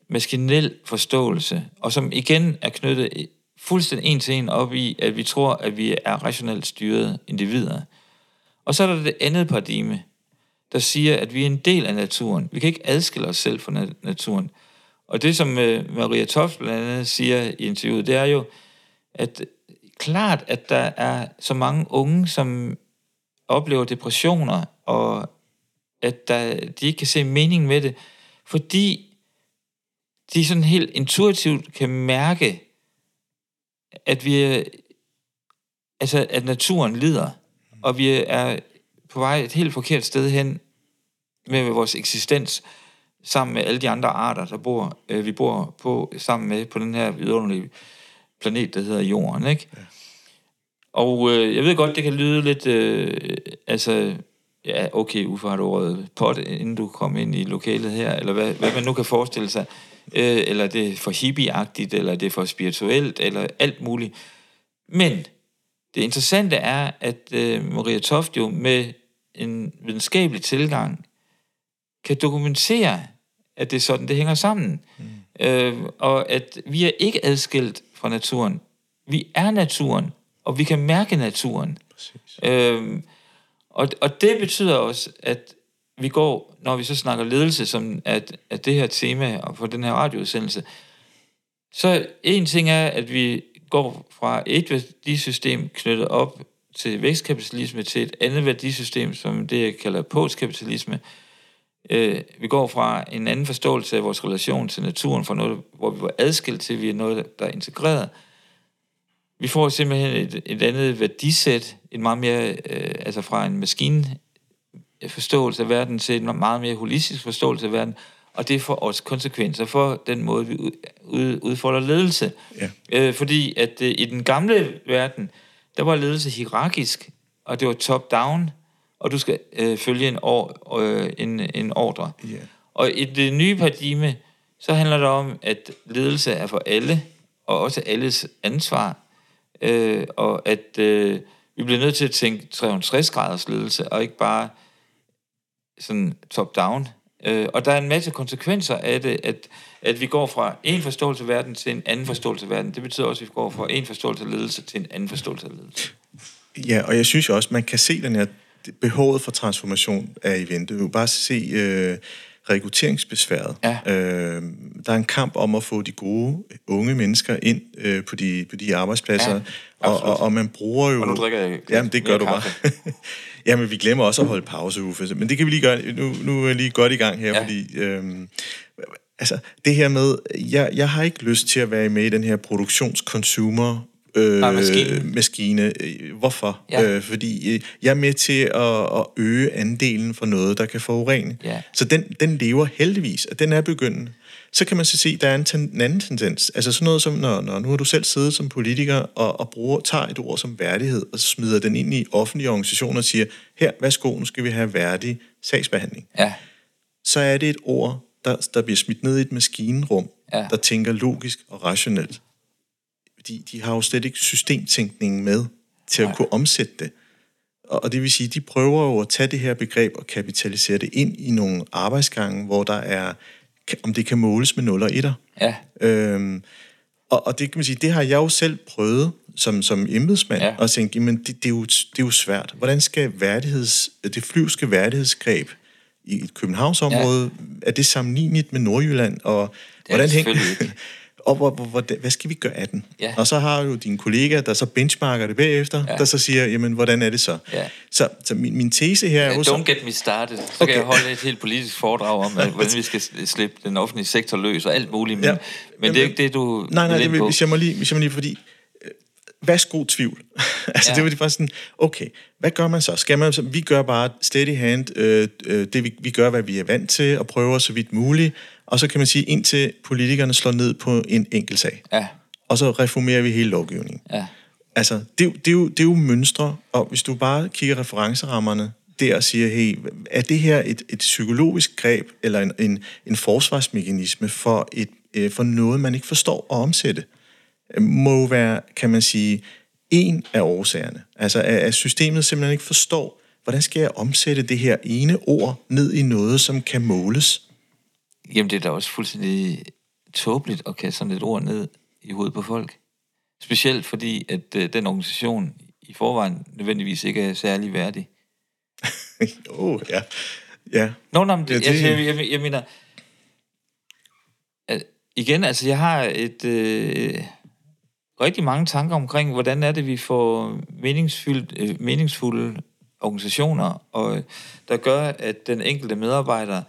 B: maskinel forståelse, og som igen er knyttet fuldstændig en til en op i, at vi tror, at vi er rationelt styrede individer. Og så er der det andet paradigme, der siger, at vi er en del af naturen. Vi kan ikke adskille os selv fra naturen. Og det, som øh, Maria Toft blandt andet siger i interviewet, det er jo, at klart, at der er så mange unge, som oplever depressioner, og at der, de ikke kan se mening med det, fordi de sådan helt intuitivt kan mærke, at vi altså at naturen lider, og vi er på vej et helt forkert sted hen med vores eksistens, sammen med alle de andre arter, der bor, øh, vi bor på sammen med på den her vidunderlige planet, der hedder Jorden, ikke? Ja. Og øh, jeg ved godt, det kan lyde lidt, øh, altså, ja, okay, Uffe har du ordet pot, inden du kom ind i lokalet her, eller hvad, hvad man nu kan forestille sig, øh, eller det er for hippieagtigt, eller det er for spirituelt, eller alt muligt. Men det interessante er, at øh, Maria Toft jo med en videnskabelig tilgang kan dokumentere, at det er sådan, det hænger sammen. Mm. Øh, og at vi er ikke adskilt fra naturen. Vi er naturen, og vi kan mærke naturen. Øh, og, og det betyder også, at vi går, når vi så snakker ledelse, som at, at det her tema og for den her radioudsendelse, så en ting er, at vi går fra et værdisystem knyttet op til vækstkapitalisme til et andet værdisystem, som det jeg kalder postkapitalisme, Øh, vi går fra en anden forståelse af vores relation til naturen, fra noget, hvor vi var adskilt til, vi er noget, der er integreret. Vi får simpelthen et, et andet værdisæt, en meget mere, øh, altså fra en maskine forståelse af verden til en meget mere holistisk forståelse af verden, og det får også konsekvenser for den måde, vi ud, udfolder ledelse. Ja. Øh, fordi at øh, i den gamle verden, der var ledelse hierarkisk, og det var top-down, og du skal øh, følge en, or, øh, en, en ordre. Yeah. Og i det nye paradigme, så handler det om, at ledelse er for alle, og også alles ansvar, øh, og at øh, vi bliver nødt til at tænke 360 graders ledelse, og ikke bare sådan top-down. Øh, og der er en masse konsekvenser af det, at, at vi går fra en forståelse af verden til en anden forståelse af verden. Det betyder også, at vi går fra en forståelse af ledelse til en anden forståelse af ledelse.
A: Ja, og jeg synes også, man kan se den her behovet for transformation af eventet. Du bare se øh, rekrutteringsbesværet. Ja. Øh, der er en kamp om at få de gode unge mennesker ind øh, på, de, på de arbejdspladser, ja, og, og, og man bruger jo...
B: Og nu drikker jeg
A: Jamen, det gør du bare. <laughs> Jamen, vi glemmer også at holde pause, Uffe. Men det kan vi lige gøre. Nu, nu er jeg lige godt i gang her, ja. fordi... Øh, altså, det her med... Jeg, jeg har ikke lyst til at være med i den her produktionskonsumer øh, maskine. maskine. Hvorfor? Ja. Øh, fordi øh, jeg er med til at, at øge andelen for noget, der kan forurene. Ja. Så den, den lever heldigvis, og den er begyndende. Så kan man så se, at der er en, ten, en anden tendens. Altså sådan noget som, når, når nu har du selv siddet som politiker og, og bruger, tager et ord som værdighed, og smider den ind i offentlige organisationer og siger, her, værsgo, nu skal vi have værdig sagsbehandling. Ja. Så er det et ord, der, der bliver smidt ned i et maskinrum, ja. der tænker logisk og rationelt de, de har jo slet ikke systemtænkningen med til at Nej. kunne omsætte det. Og, det vil sige, de prøver jo at tage det her begreb og kapitalisere det ind i nogle arbejdsgange, hvor der er, om det kan måles med 0 og 1'er. Ja. Øhm, og, og det kan man sige, det har jeg jo selv prøvet som, som embedsmand, ja. og tænke, men det, det, er jo, det er jo svært. Hvordan skal værdigheds, det flyvske værdighedsgreb i et Københavnsområde, ja. er det sammenlignet med Nordjylland, og
B: det er hvordan hænger... <laughs>
A: og hvor, hvor, hvor, hvad skal vi gøre af den? Ja. Og så har du din kollega, der så benchmarker det bagefter, ja. der så siger, jamen, hvordan er det så? Ja. Så, så min, min tese her er
B: jo. Don't get me started. Så okay. kan jeg holde et helt politisk foredrag om, <laughs> hvordan vi skal slippe den offentlige sektor løs og alt muligt, men, ja. men jamen, det er ikke det, du
A: Nej, nej, det, hvis jeg må lige, hvis jeg må lige fordi værsgo tvivl. <laughs> altså ja. det var det bare sådan, okay, hvad gør man så? Skal man så, vi gør bare steady hand, øh, øh, det vi, vi gør, hvad vi er vant til, og prøver så vidt muligt, og så kan man sige, indtil politikerne slår ned på en enkelt sag. Ja. Og så reformerer vi hele lovgivningen. Ja. Altså, det, det, er jo, det er jo mønstre, og hvis du bare kigger referencerammerne der og siger, hey, er det her et, et psykologisk greb, eller en, en, en forsvarsmekanisme for, et, øh, for noget, man ikke forstår at omsætte? Må være, kan man sige, en af årsagerne. Altså, at systemet simpelthen ikke forstår, hvordan skal jeg omsætte det her ene ord ned i noget, som kan måles?
B: Jamen, det er da også fuldstændig tåbeligt at kaste sådan et ord ned i hovedet på folk. Specielt fordi, at øh, den organisation i forvejen nødvendigvis ikke er særlig værdig. <laughs>
A: jo, oh, ja. ja.
B: Nå, nå, men det, ja, det... Jeg, jeg, jeg, jeg mener... At, igen, altså, jeg har et... Øh, rigtig mange tanker omkring, hvordan er det, vi får meningsfyldt, øh, meningsfulde organisationer, og øh, der gør, at den enkelte medarbejder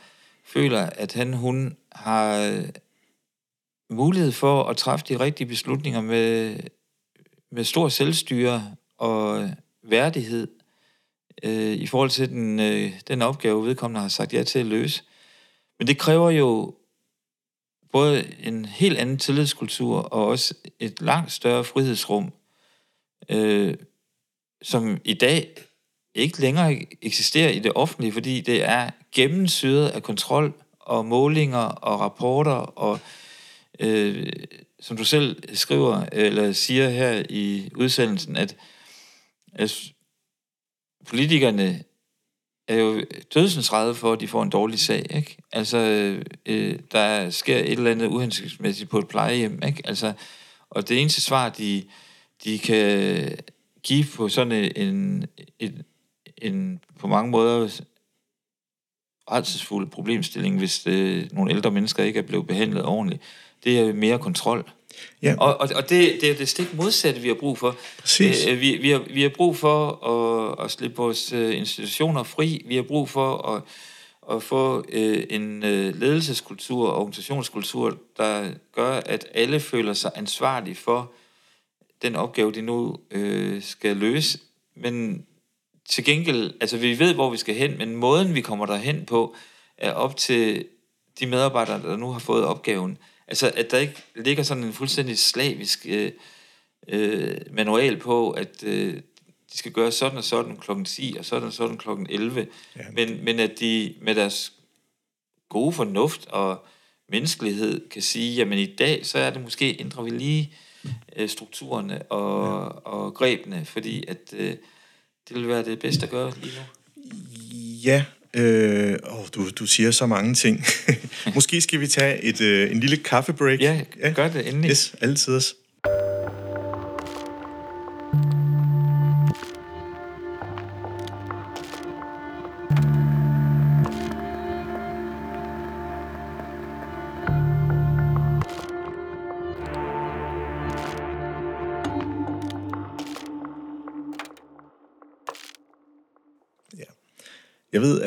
B: føler, at han, hun har øh, mulighed for at træffe de rigtige beslutninger med, med stor selvstyre og værdighed øh, i forhold til den, øh, den opgave, vedkommende har sagt ja til at løse. Men det kræver jo både en helt anden tillidskultur og også et langt større frihedsrum, øh, som i dag ikke længere eksisterer i det offentlige, fordi det er gennemsyret af kontrol og målinger og rapporter og øh, som du selv skriver eller siger her i udsendelsen, at, at politikerne er jo dødsensrede for, at de får en dårlig sag, ikke? Altså, øh, der sker et eller andet uhensigtsmæssigt på et plejehjem, ikke? Altså, og det eneste svar, de, de kan give på sådan en, en, en på mange måder rædselsfuld problemstilling, hvis øh, nogle ældre mennesker ikke er blevet behandlet ordentligt, det er mere kontrol. Ja. Og, og, og det, det er det stik modsatte, vi har brug for.
A: Præcis.
B: Øh, vi, vi, har, vi har brug for at, at slippe vores øh, institutioner fri. Vi har brug for at, at få øh, en øh, ledelseskultur og organisationskultur, der gør, at alle føler sig ansvarlige for den opgave, de nu øh, skal løse. Men til gengæld, altså vi ved, hvor vi skal hen, men måden, vi kommer derhen på, er op til de medarbejdere, der nu har fået opgaven. Altså, at der ikke ligger sådan en fuldstændig slavisk øh, øh, manual på, at øh, de skal gøre sådan og sådan klokken 10, og sådan og sådan klokken 11. Ja. Men, men at de med deres gode fornuft og menneskelighed kan sige, jamen i dag, så er det måske, ændrer vi lige øh, strukturerne og, ja. og grebene, fordi at øh, det vil være det bedste at gøre lige nu.
A: Ja, øh, oh, du, du siger så mange ting. <laughs> måske skal vi tage et, øh, en lille kaffebreak.
B: Ja, ja, gør det endelig.
A: Yes, altid. Jeg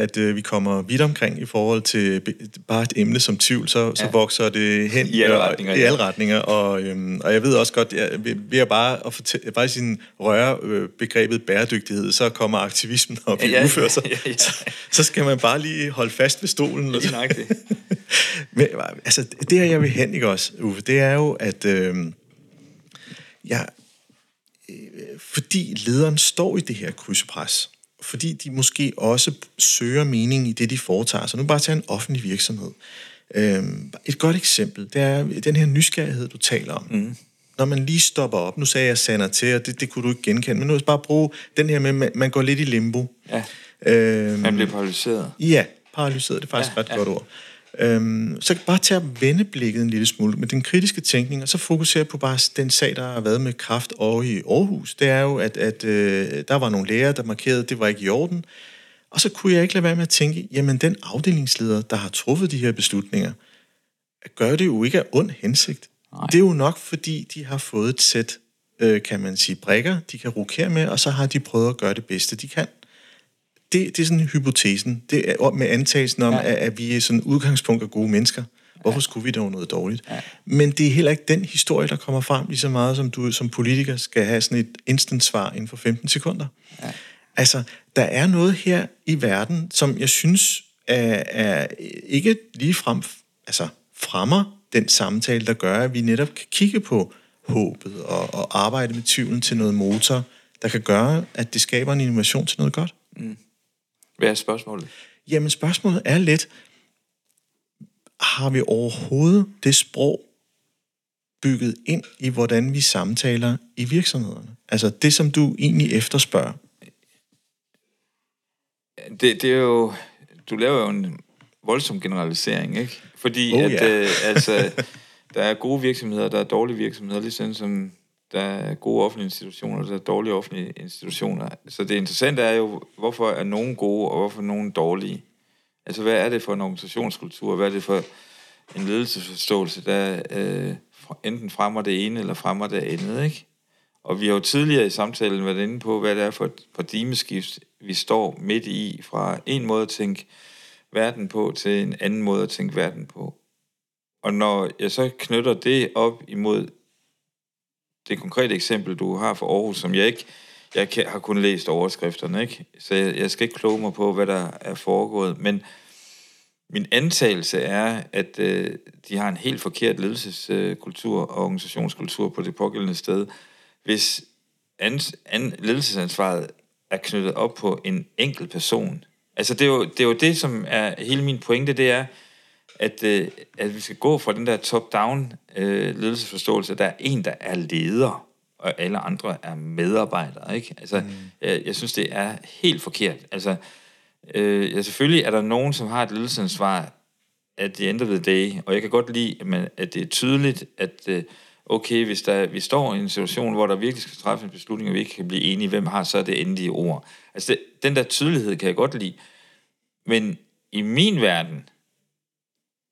A: at øh, vi kommer vidt omkring i forhold til bare et emne som tvivl, så, ja. så vokser det hen
B: i alle retninger.
A: I alle retninger og, øhm, og jeg ved også godt, at ved at bare at fortælle, bare sin røre øh, begrebet bæredygtighed, så kommer aktivismen op ja, i ufører sig. Ja, ja. Så, så skal man bare lige holde fast ved stolen.
B: Lige det. <laughs>
A: Men, altså, det her, jeg vil hen, ikke også, Uffe, det er jo, at øh, ja, øh, fordi lederen står i det her krydspres, fordi de måske også søger mening i det, de foretager sig. Nu bare tage en offentlig virksomhed. Øhm, et godt eksempel, det er den her nysgerrighed, du taler om. Mm. Når man lige stopper op, nu sagde jeg sander til, og det, det kunne du ikke genkende, men nu vil bare bruge den her med, man, man går lidt i limbo.
B: Ja. Øhm, man bliver paralyseret.
A: Ja, paralyseret, det er faktisk ja, et ret ja. godt ord. Øhm, så bare tage at vende blikket en lille smule med den kritiske tænkning, og så fokusere på bare den sag, der har været med kraft over i Aarhus. Det er jo, at, at øh, der var nogle læger, der markerede, at det var ikke i orden. Og så kunne jeg ikke lade være med at tænke, jamen den afdelingsleder, der har truffet de her beslutninger, gør det jo ikke af ond hensigt. Nej. Det er jo nok, fordi de har fået et sæt, øh, kan man sige, brækker, de kan rokere med, og så har de prøvet at gøre det bedste, de kan det, det er sådan hypotesen. Det er med antagelsen om, ja. at, at vi er sådan udgangspunkt af gode mennesker. Hvorfor ja. skulle vi dog noget dårligt? Ja. Men det er heller ikke den historie, der kommer frem lige så meget, som du som politiker skal have sådan et instant svar inden for 15 sekunder. Ja. Altså, der er noget her i verden, som jeg synes er, er ikke lige frem, altså fremmer den samtale, der gør, at vi netop kan kigge på håbet og, og arbejde med tvivlen til noget motor, der kan gøre, at det skaber en innovation til noget godt. Mm.
B: Hvad er spørgsmålet?
A: Jamen spørgsmålet er let. Har vi overhovedet det sprog bygget ind i, hvordan vi samtaler i virksomhederne? Altså det, som du egentlig efterspørger.
B: Det, det er jo... Du laver jo en voldsom generalisering, ikke? Fordi oh, at, ja. øh, altså, <laughs> der er gode virksomheder, der er dårlige virksomheder, ligesom som der er gode offentlige institutioner, der er dårlige offentlige institutioner. Så det interessante er jo, hvorfor er nogen gode, og hvorfor er nogen dårlige? Altså, hvad er det for en organisationskultur? Hvad er det for en ledelsesforståelse, der øh, enten fremmer det ene, eller fremmer det andet, ikke? Og vi har jo tidligere i samtalen været inde på, hvad det er for et paradigmeskift, vi står midt i, fra en måde at tænke verden på, til en anden måde at tænke verden på. Og når jeg så knytter det op imod det konkrete eksempel, du har for Aarhus, som jeg ikke jeg kan, har kun læst overskrifterne, ikke? så jeg, jeg skal ikke kloge mig på, hvad der er foregået, men min antagelse er, at øh, de har en helt forkert ledelseskultur og organisationskultur på det pågældende sted, hvis an, an, ledelsesansvaret er knyttet op på en enkelt person. Altså det er, jo, det er jo det, som er hele min pointe, det er, at, øh, at vi skal gå fra den der top-down øh, ledelsesforståelse, der er en, der er leder, og alle andre er medarbejdere. Ikke? Altså, mm. jeg, jeg synes, det er helt forkert. Altså, øh, ja, selvfølgelig er der nogen, som har et ledelsesansvar at the end of the day, og jeg kan godt lide, at, at det er tydeligt, at øh, okay, hvis der, vi står i en situation, hvor der virkelig skal træffes en beslutning, og vi ikke kan blive enige, hvem har så det endelige ord. Altså, det, den der tydelighed kan jeg godt lide. Men i min verden,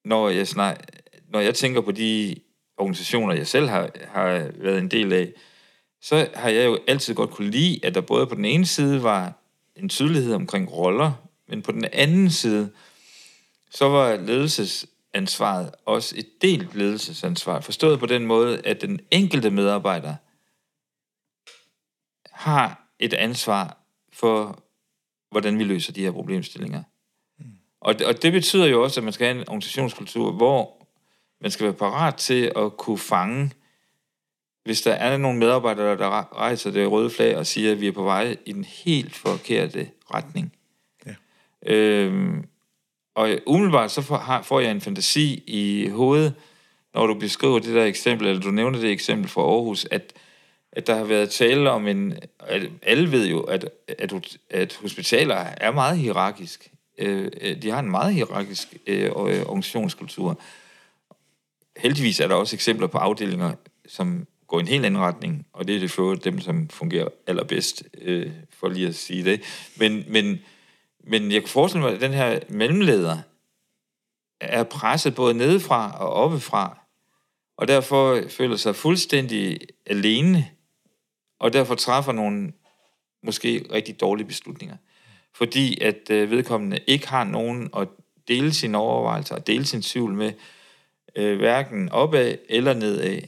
B: når jeg, snak, når jeg tænker på de organisationer, jeg selv har, har været en del af, så har jeg jo altid godt kunne lide, at der både på den ene side var en tydelighed omkring roller, men på den anden side, så var ledelsesansvaret også et delt ledelsesansvar. Forstået på den måde, at den enkelte medarbejder har et ansvar for, hvordan vi løser de her problemstillinger. Og, og det betyder jo også, at man skal have en organisationskultur, hvor man skal være parat til at kunne fange, hvis der er nogle medarbejdere, der rejser det røde flag og siger, at vi er på vej i den helt forkerte retning. Ja. Øhm, og umiddelbart så får, får jeg en fantasi i hovedet, når du beskriver det der eksempel, eller du nævner det eksempel fra Aarhus, at, at der har været tale om en... At alle ved jo, at, at, at hospitaler er meget hierarkisk. Øh, øh, de har en meget hierarkisk øh, øh, organisationskultur. Heldigvis er der også eksempler på afdelinger, som går i en helt anden retning, og det er det for dem, som fungerer allerbedst, øh, for lige at sige det. Men, men, men jeg kan forestille mig, at den her mellemleder er presset både nedefra og oppefra, og derfor føler sig fuldstændig alene, og derfor træffer nogle måske rigtig dårlige beslutninger. Fordi at øh, vedkommende ikke har nogen at dele sine overvejelser og dele sin tvivl med, øh, hverken opad eller nedad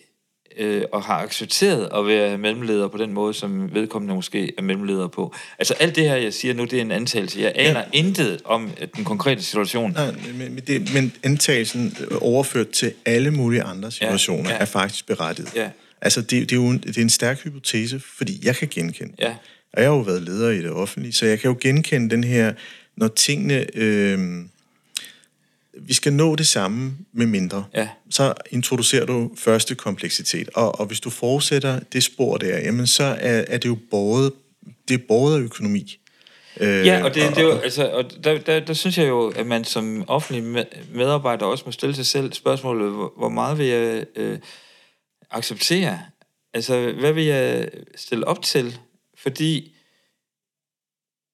B: øh, og har accepteret at være mellemleder på den måde, som vedkommende måske er mellemleder på. Altså alt det her, jeg siger nu, det er en antagelse. Jeg aner ja. intet om den konkrete situation.
A: Nej, men, det, men antagelsen overført til alle mulige andre situationer ja, ja. er faktisk berettiget. Ja. Altså det, det, er jo en, det er en stærk hypotese, fordi jeg kan genkende. Ja. Og jeg har jo været leder i det offentlige, så jeg kan jo genkende den her, når tingene... Øh, vi skal nå det samme med mindre. Ja. Så introducerer du første kompleksitet, og, og hvis du fortsætter det spor der, jamen så er, er det jo både, det er både økonomi.
B: Ja, og det, og, det er jo, altså, og der, der, der synes jeg jo, at man som offentlig medarbejder også må stille sig selv spørgsmålet, hvor, hvor meget vil jeg øh, acceptere? Altså, hvad vil jeg stille op til? Fordi,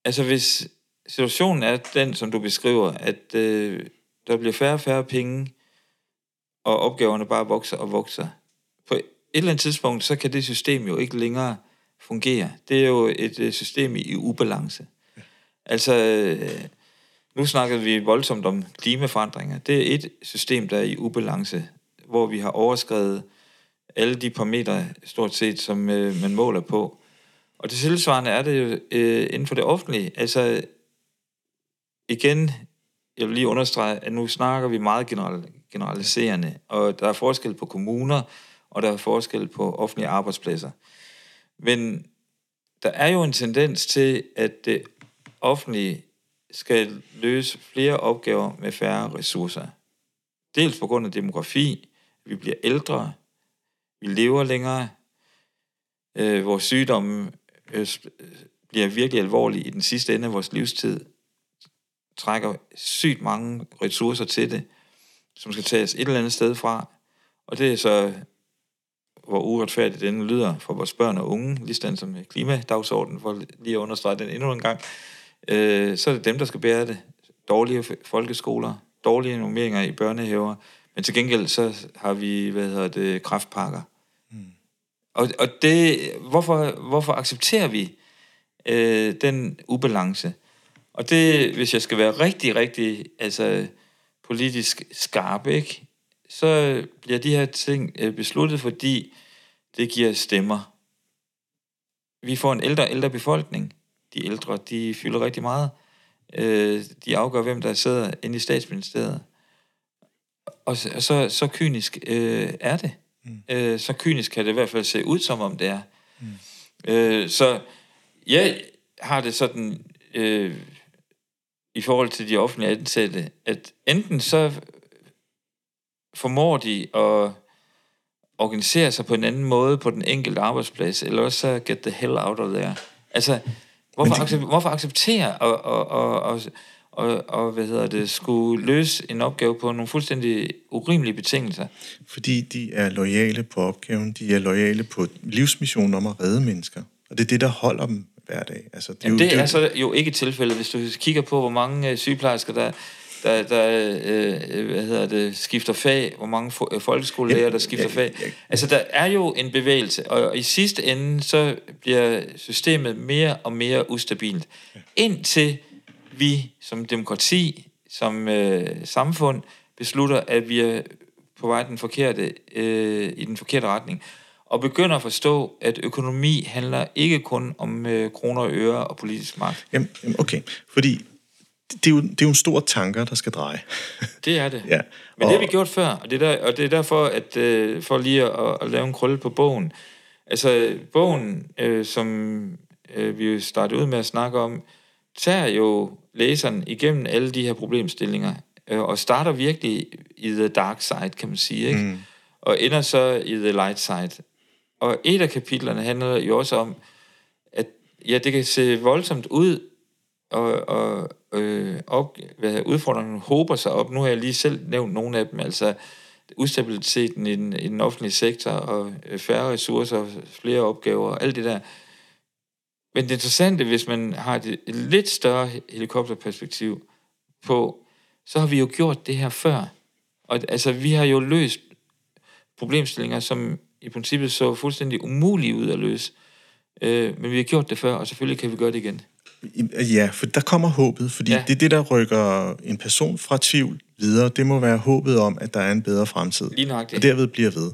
B: altså hvis situationen er den, som du beskriver, at øh, der bliver færre og færre penge, og opgaverne bare vokser og vokser. På et eller andet tidspunkt, så kan det system jo ikke længere fungere. Det er jo et øh, system i ubalance. Altså, øh, nu snakker vi voldsomt om klimaforandringer. Det er et system, der er i ubalance, hvor vi har overskrevet alle de parametre, stort set, som øh, man måler på. Og det tilsvarende er det jo inden for det offentlige. Altså, igen, jeg vil lige understrege, at nu snakker vi meget general, generaliserende, og der er forskel på kommuner, og der er forskel på offentlige arbejdspladser. Men der er jo en tendens til, at det offentlige skal løse flere opgaver med færre ressourcer. Dels på grund af demografi, vi bliver ældre, vi lever længere, øh, vores sygdomme Øh, øh, bliver virkelig alvorlig i den sidste ende af vores livstid, trækker sygt mange ressourcer til det, som skal tages et eller andet sted fra. Og det er så, hvor uretfærdigt den lyder for vores børn og unge, ligesom som klimadagsordenen, for lige at understrege den endnu en gang, øh, så er det dem, der skal bære det. Dårlige folkeskoler, dårlige normeringer i børnehaver, men til gengæld så har vi, hvad hedder det, kraftpakker. Og, og det, hvorfor, hvorfor accepterer vi øh, den ubalance? Og det, hvis jeg skal være rigtig, rigtig altså, politisk skarp, ikke? så bliver de her ting øh, besluttet, fordi det giver stemmer. Vi får en ældre ældre befolkning. De ældre, de fylder rigtig meget. Øh, de afgør, hvem der sidder inde i statsministeriet. Og så, så, så kynisk øh, er det. Mm. Øh, så kynisk kan det i hvert fald se ud, som om det er. Mm. Øh, så jeg har det sådan... Øh, i forhold til de offentlige ansatte, at enten så formår de at organisere sig på en anden måde på den enkelte arbejdsplads, eller også så get the hell out of there. Altså, hvorfor, de... acceptere, hvorfor acceptere og, og, og, og, og, og, hvad hedder det, skulle løse en opgave på nogle fuldstændig urimelige betingelser?
A: Fordi de er lojale på opgaven, de er lojale på livsmissionen om at redde mennesker. Og det er det, der holder dem hver dag. Altså,
B: det, er Jamen, jo, det, det er så jo ikke tilfældet, hvis du kigger på, hvor mange øh, sygeplejersker, der, der, der øh, hvad hedder det, skifter fag, hvor mange fo- øh, folkeskolelærer, der skifter ja, fag. Ja, ja. Altså, der er jo en bevægelse, og, i sidste ende, så bliver systemet mere og mere ustabilt. Indtil vi som demokrati, som øh, samfund, beslutter, at vi er på vej den forkerte, øh, i den forkerte retning. og begynder at forstå, at økonomi handler ikke kun om øh, kroner og øre og politisk magt.
A: Jamen, okay. Fordi det er, jo, det er jo en stor tanker, der skal dreje. <laughs>
B: Det er det.
A: Ja.
B: Men det har vi gjort før, og det er, der, og det er derfor, at øh, for lige at, at lave en krølle på bogen. Altså, bogen, øh, som øh, vi jo startede ud med at snakke om, tager jo læseren igennem alle de her problemstillinger, øh, og starter virkelig i the dark side, kan man sige, ikke? Mm. Og ender så i the light side. Og et af kapitlerne handler jo også om, at ja, det kan se voldsomt ud, og, og øh, op, hvad, udfordringen håber sig op. Nu har jeg lige selv nævnt nogle af dem, altså ustabiliteten i den, i den offentlige sektor, og øh, færre ressourcer, flere opgaver, og alt det der. Men det interessante, hvis man har et, lidt større helikopterperspektiv på, så har vi jo gjort det her før. Og altså, vi har jo løst problemstillinger, som i princippet så fuldstændig umulige ud at løse. Øh, men vi har gjort det før, og selvfølgelig kan vi gøre det igen.
A: Ja, for der kommer håbet, fordi ja. Det er det, der rykker en person fra tvivl videre. Det må være håbet om, at der er en bedre fremtid.
B: Lige nøjagtigt.
A: Og derved bliver ved.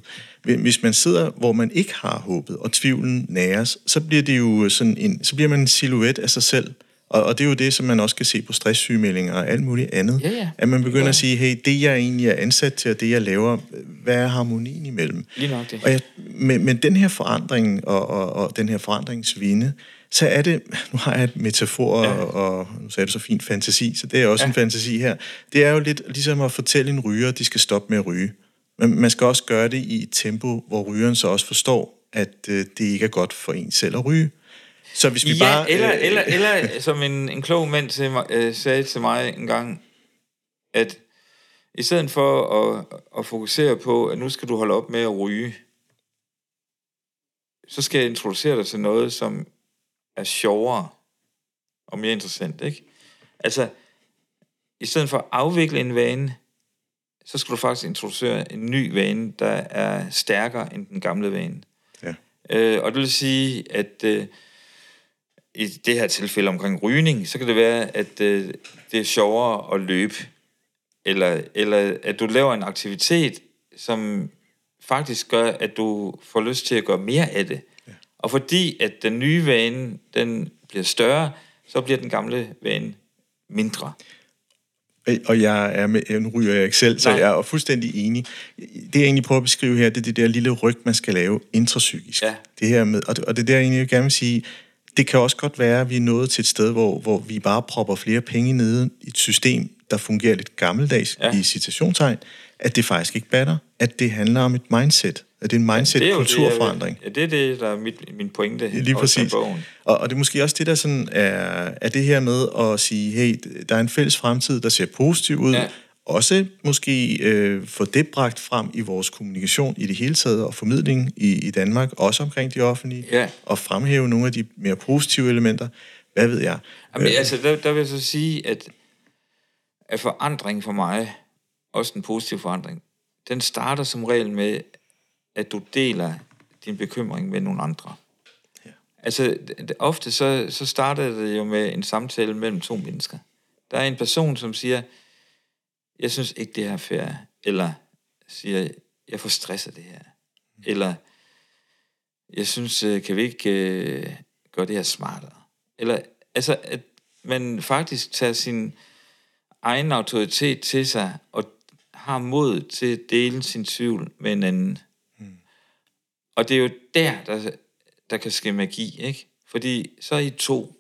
A: Hvis man sidder, hvor man ikke har håbet, og tvivlen næres, så bliver det jo sådan en, så bliver man en silhuet af sig selv. Og, og det er jo det, som man også kan se på stresssygemeldinger og alt muligt andet.
B: Ja, ja.
A: At man begynder
B: Ja.
A: at sige, hey, det jeg egentlig er ansat til, og det jeg laver, hvad er harmonien imellem?
B: Lige nok det.
A: Og jeg, med, med den her forandring og, og, og den her forandringsvinde, så er det, nu har jeg et metafor, ja. og, og nu sagde du så fint fantasi, så det er også ja. En fantasi her. Det er jo lidt ligesom at fortælle en ryger, at de skal stoppe med at ryge. Men man skal også gøre det i et tempo, hvor rygeren så også forstår, at øh, det ikke er godt for en selv at ryge. Så hvis vi
B: ja,
A: bare...
B: eller,
A: øh,
B: eller, eller som en, en klog mand til mig, øh, sagde til mig en gang, at i stedet for at, at fokusere på, at nu skal du holde op med at ryge, så skal jeg introducere dig til noget, som er sjovere og mere interessant, ikke? Altså, i stedet for at afvikle en vane, så skal du faktisk introducere en ny vane, der er stærkere end den gamle vane.
A: Ja.
B: Øh, og det vil sige, at øh, i det her tilfælde omkring rygning, så kan det være, at øh, det er sjovere at løbe, eller, eller at du laver en aktivitet, som faktisk gør, at du får lyst til at gøre mere af det. Og fordi at den nye vane, den bliver større, så bliver den gamle vane mindre.
A: Og jeg er med, nu ryger jeg ikke selv, så
B: Nej.
A: jeg er fuldstændig enig. Det jeg egentlig prøver at beskrive her, det er det der lille ryg, man skal lave intrapsykisk.
B: Ja.
A: Det her med, og det, og det er der jeg egentlig gerne vil sige, det kan også godt være, at vi er nået til et sted, hvor, hvor vi bare propper flere penge nede i et system, der fungerer lidt gammeldags
B: ja.
A: i citationstegn, at det faktisk ikke batter, at det handler om et mindset, at det er en mindset-kulturforandring.
B: Det, ja, det er det, der er mit, min pointe.
A: Lige
B: også med
A: præcis.
B: Bogen.
A: Og, og det er måske også det, der sådan er, er det her med at sige, hey, der er en fælles fremtid, der ser positiv ud.
B: Ja.
A: Også måske øh, få det bragt frem i vores kommunikation i det hele taget, og formidling i, i Danmark, også omkring de offentlige,
B: Ja.
A: og fremhæve nogle af de mere positive elementer. Hvad ved jeg?
B: Jamen, altså, der, der vil jeg så sige, at, at forandring for mig, også en positiv forandring, den starter som regel med, at du deler din bekymring med nogle andre.
A: Ja.
B: Altså, ofte så, så starter det jo med en samtale mellem to mennesker. Der er en person, som siger, jeg synes ikke, det her er fair, eller siger, jeg får stress af det her, eller jeg synes, øh, kan vi ikke øh, gøre det her smartere? Eller, altså, at man faktisk tager sin egen autoritet til sig, og har mod til at dele sin tvivl med en anden. Mm. Og det er jo der, der, der kan ske magi, ikke? Fordi så er I to.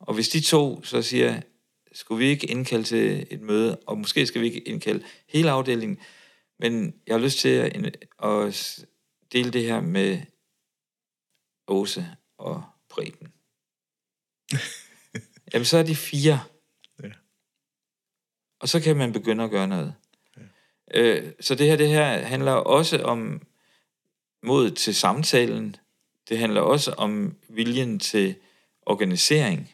B: Og hvis de to så siger, skulle vi ikke indkalde til et møde, og måske skal vi ikke indkalde hele afdelingen, men jeg har lyst til at, at dele det her med Åse og Preben. <laughs> Jamen, så er de fire.
A: Ja.
B: Og så kan man begynde at gøre noget. Ja. Øh, så det her, det her handler også om mod til samtalen. Det handler også om viljen til organisering.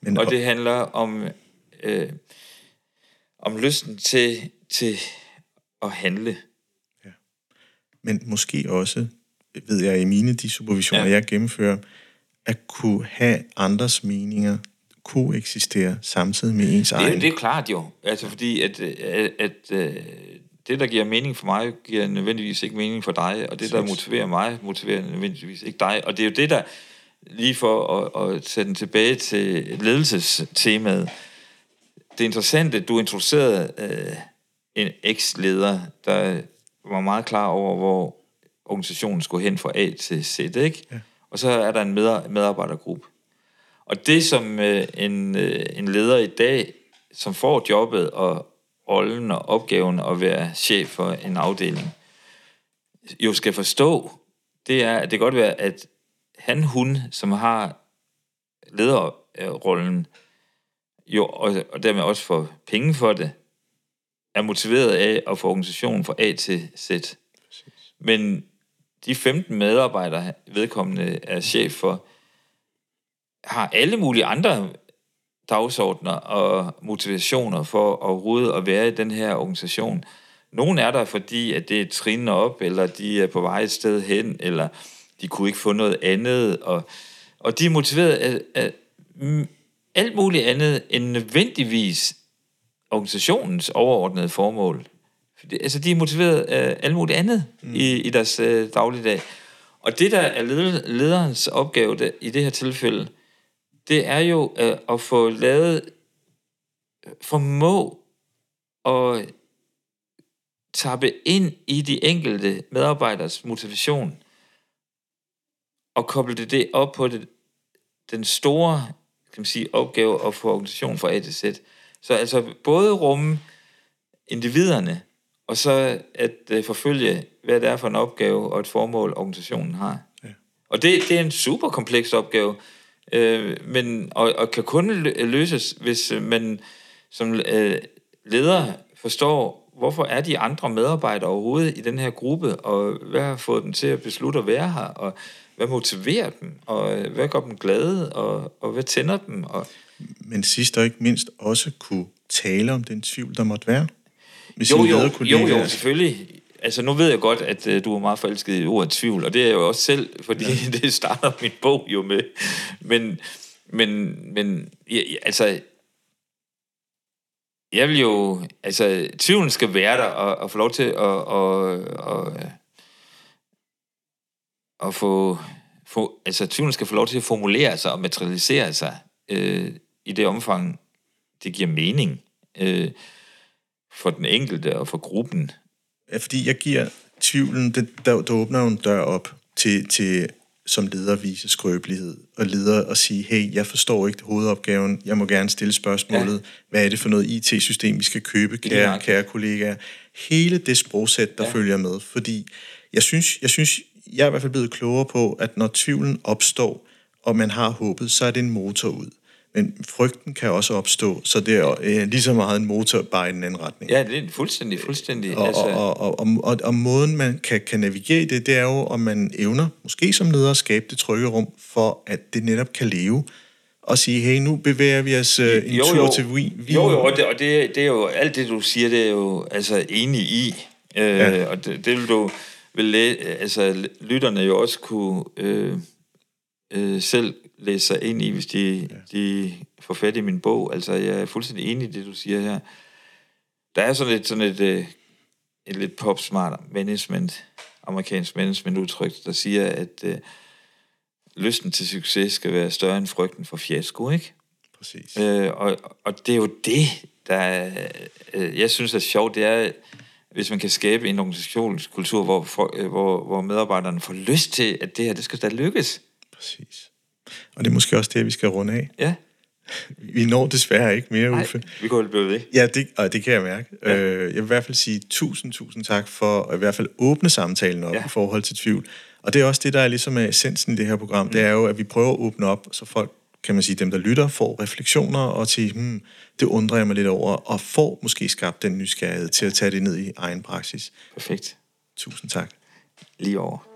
A: Men,
B: Og det handler om, øh, om lysten til, til at handle.
A: men måske også, ved jeg i mine de supervisioner,
B: Ja.
A: ja. jeg gennemfører, at kunne have andres meninger, kunne eksistere samtidig med ens
B: Det,
A: egen.
B: det er klart jo. Altså fordi, at, at, at øh, det, der giver mening for mig, giver nødvendigvis ikke mening for dig, og det, der motiverer mig, motiverer nødvendigvis ikke dig. Og det er jo det, der, lige for at, at sætte den tilbage til ledelsestemaet, det er interessant, at du introducerede øh, en eks-leder, der var meget klar over, hvor organisationen skulle hen fra A til Z, ikke? Ja. Og så er der en medarbejdergruppe. Og det, som øh, en, øh, en leder i dag, som får jobbet og rollen og opgaven at være chef for en afdeling, jo skal forstå, det er, at det kan godt være, at han, hun, som har lederrollen, jo, og, og dermed også får penge for det, er motiveret af at få organisationen fra A til Z. Men de 15 medarbejdere, vedkommende er chef for, har alle mulige andre dagsordner og motivationer for at rode og være i den her organisation. Nogle er der, fordi at det er trinende op, eller de er på vej et sted hen, eller de kunne ikke få noget andet, og, og de er motiveret af, af alt muligt andet end nødvendigvis organisationens overordnede formål. Fordi, altså, de er motiveret af alt muligt andet mm. i, i deres øh, dagligdag. Og det, der er lederens opgave der, i det her tilfælde, det er jo øh, at få lavet, formå at tappe ind i de enkelte medarbejders motivation, og koble det, op på det, den store kan man sige, opgave at få organisationen fra A til Z. Så altså både rumme individerne, og så at uh, forfølge, hvad det er for en opgave og et formål, organisationen har. Ja. Og det, det er en super kompleks opgave, øh, men, og, og kan kun løses, hvis man som øh, leder forstår, hvorfor er de andre medarbejdere overhovedet i den her gruppe, og hvad har fået dem til at beslutte at være her, og hvad motiverer dem, og øh, hvad gør dem glade, og, og hvad tænder dem. Og...
A: Men sidst og ikke mindst også kunne tale om den tvivl, der måtte være.
B: Med jo, jo, jo, jo, selvfølgelig. Altså, nu ved jeg godt, at uh, du er meget forelsket i ordet tvivl, og det er jeg jo også selv, fordi ja. <laughs> det starter min bog jo med. Men, men, men ja, altså, jeg vil jo, altså, tvivlen skal være der, og, og få lov til at, og, og, at få, få, altså tvivlen skal få lov til at formulere sig og materialisere sig øh, i det omfang, det giver mening øh, for den enkelte og for gruppen.
A: Ja, fordi jeg giver tvivlen, det, der, der åbner jo en dør op til, til som leder vise skrøbelighed, og leder og sige, hey, jeg forstår ikke hovedopgaven, jeg må gerne stille spørgsmålet, ja. hvad er det for noget IT-system, vi skal købe, kære, kære kollegaer. Hele det sprogsæt, der ja. følger med, fordi jeg synes, jeg synes, jeg er i hvert fald blevet klogere på, at når tvivlen opstår, og man har håbet, så er det en motor ud. Men frygten kan også opstå, så det er øh, lige så meget en motor, bare i den anden retning.
B: Ja, det er fuldstændig, fuldstændig.
A: Og, altså... og, og, og, og, og måden, man kan, kan navigere i det, det er jo, om man evner, måske som leder, at skabe det trygge rum, for at det netop kan leve og sige, hey, nu bevæger vi os øh, en jo, tur jo. til vi.
B: Jo, jo, og, det, og det, det er jo, alt det, du siger, det er jo altså enig i. Øh, ja. Og det, det vil du vil læ- altså, lytterne jo også kunne øh, øh, selv læse sig ind i, hvis de, ja. de får fat i min bog. Altså, jeg er fuldstændig enig i det, du siger her. Der er sådan et, sådan et, øh, et lidt pop-smart management, amerikansk management udtryk, der siger, at øh, lysten til succes skal være større end frygten for fiasko, ikke?
A: Præcis.
B: Øh, og, og det er jo det, der øh, jeg synes er sjovt, det er, hvis man kan skabe en organisationskultur, hvor, for, øh, hvor, hvor medarbejderne får lyst til, at det her, det skal da lykkes.
A: Præcis. Og det er måske også det, vi skal runde af.
B: Ja.
A: Vi når desværre ikke mere,
B: Nej,
A: Uffe.
B: vi går blive ved.
A: Ja, det, og det kan jeg mærke. Ja. Øh, jeg vil i hvert fald sige tusind, tusind tak for at i hvert fald åbne samtalen op ja. i forhold til tvivl. Og det er også det, der er ligesom essensen i det her program. Mm. Det er jo, at vi prøver at åbne op, så folk, kan man sige, dem der lytter, får refleksioner og til, hmm, det undrer jeg mig lidt over, og får måske skabt den nysgerrighed til at tage det ned i egen praksis.
B: Perfekt.
A: Tusind tak.
B: Lige over.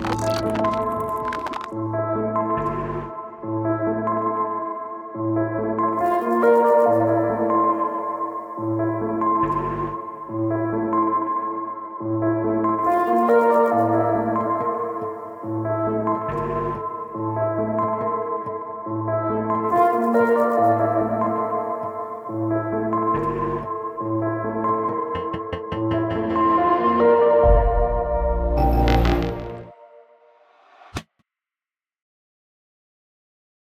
A: Música